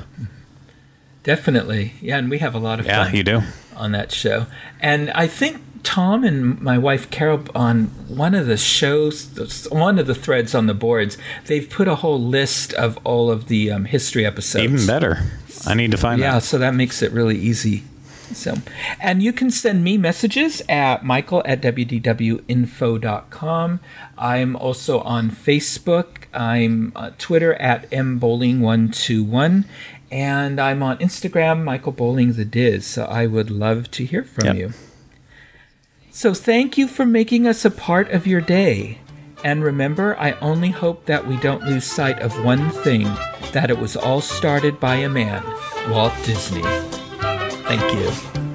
Definitely, yeah, and we have a lot of Yeah, fun you do. on that show. And I think Tom and my wife Carol on one of the shows, one of the threads on the boards, they've put a whole list of all of the um, history episodes. Even better. I need to find out. Yeah, that. so that makes it really easy. So, and you can send me messages at michael at wdwinfo.com. I'm also on Facebook. I'm uh, Twitter at mbowling121. And I'm on Instagram, Michael Bowling the Diz. So I would love to hear from Yep. you. So thank you for making us a part of your day. And remember, I only hope that we don't lose sight of one thing that it was all started by a man, Walt Disney. Thank you.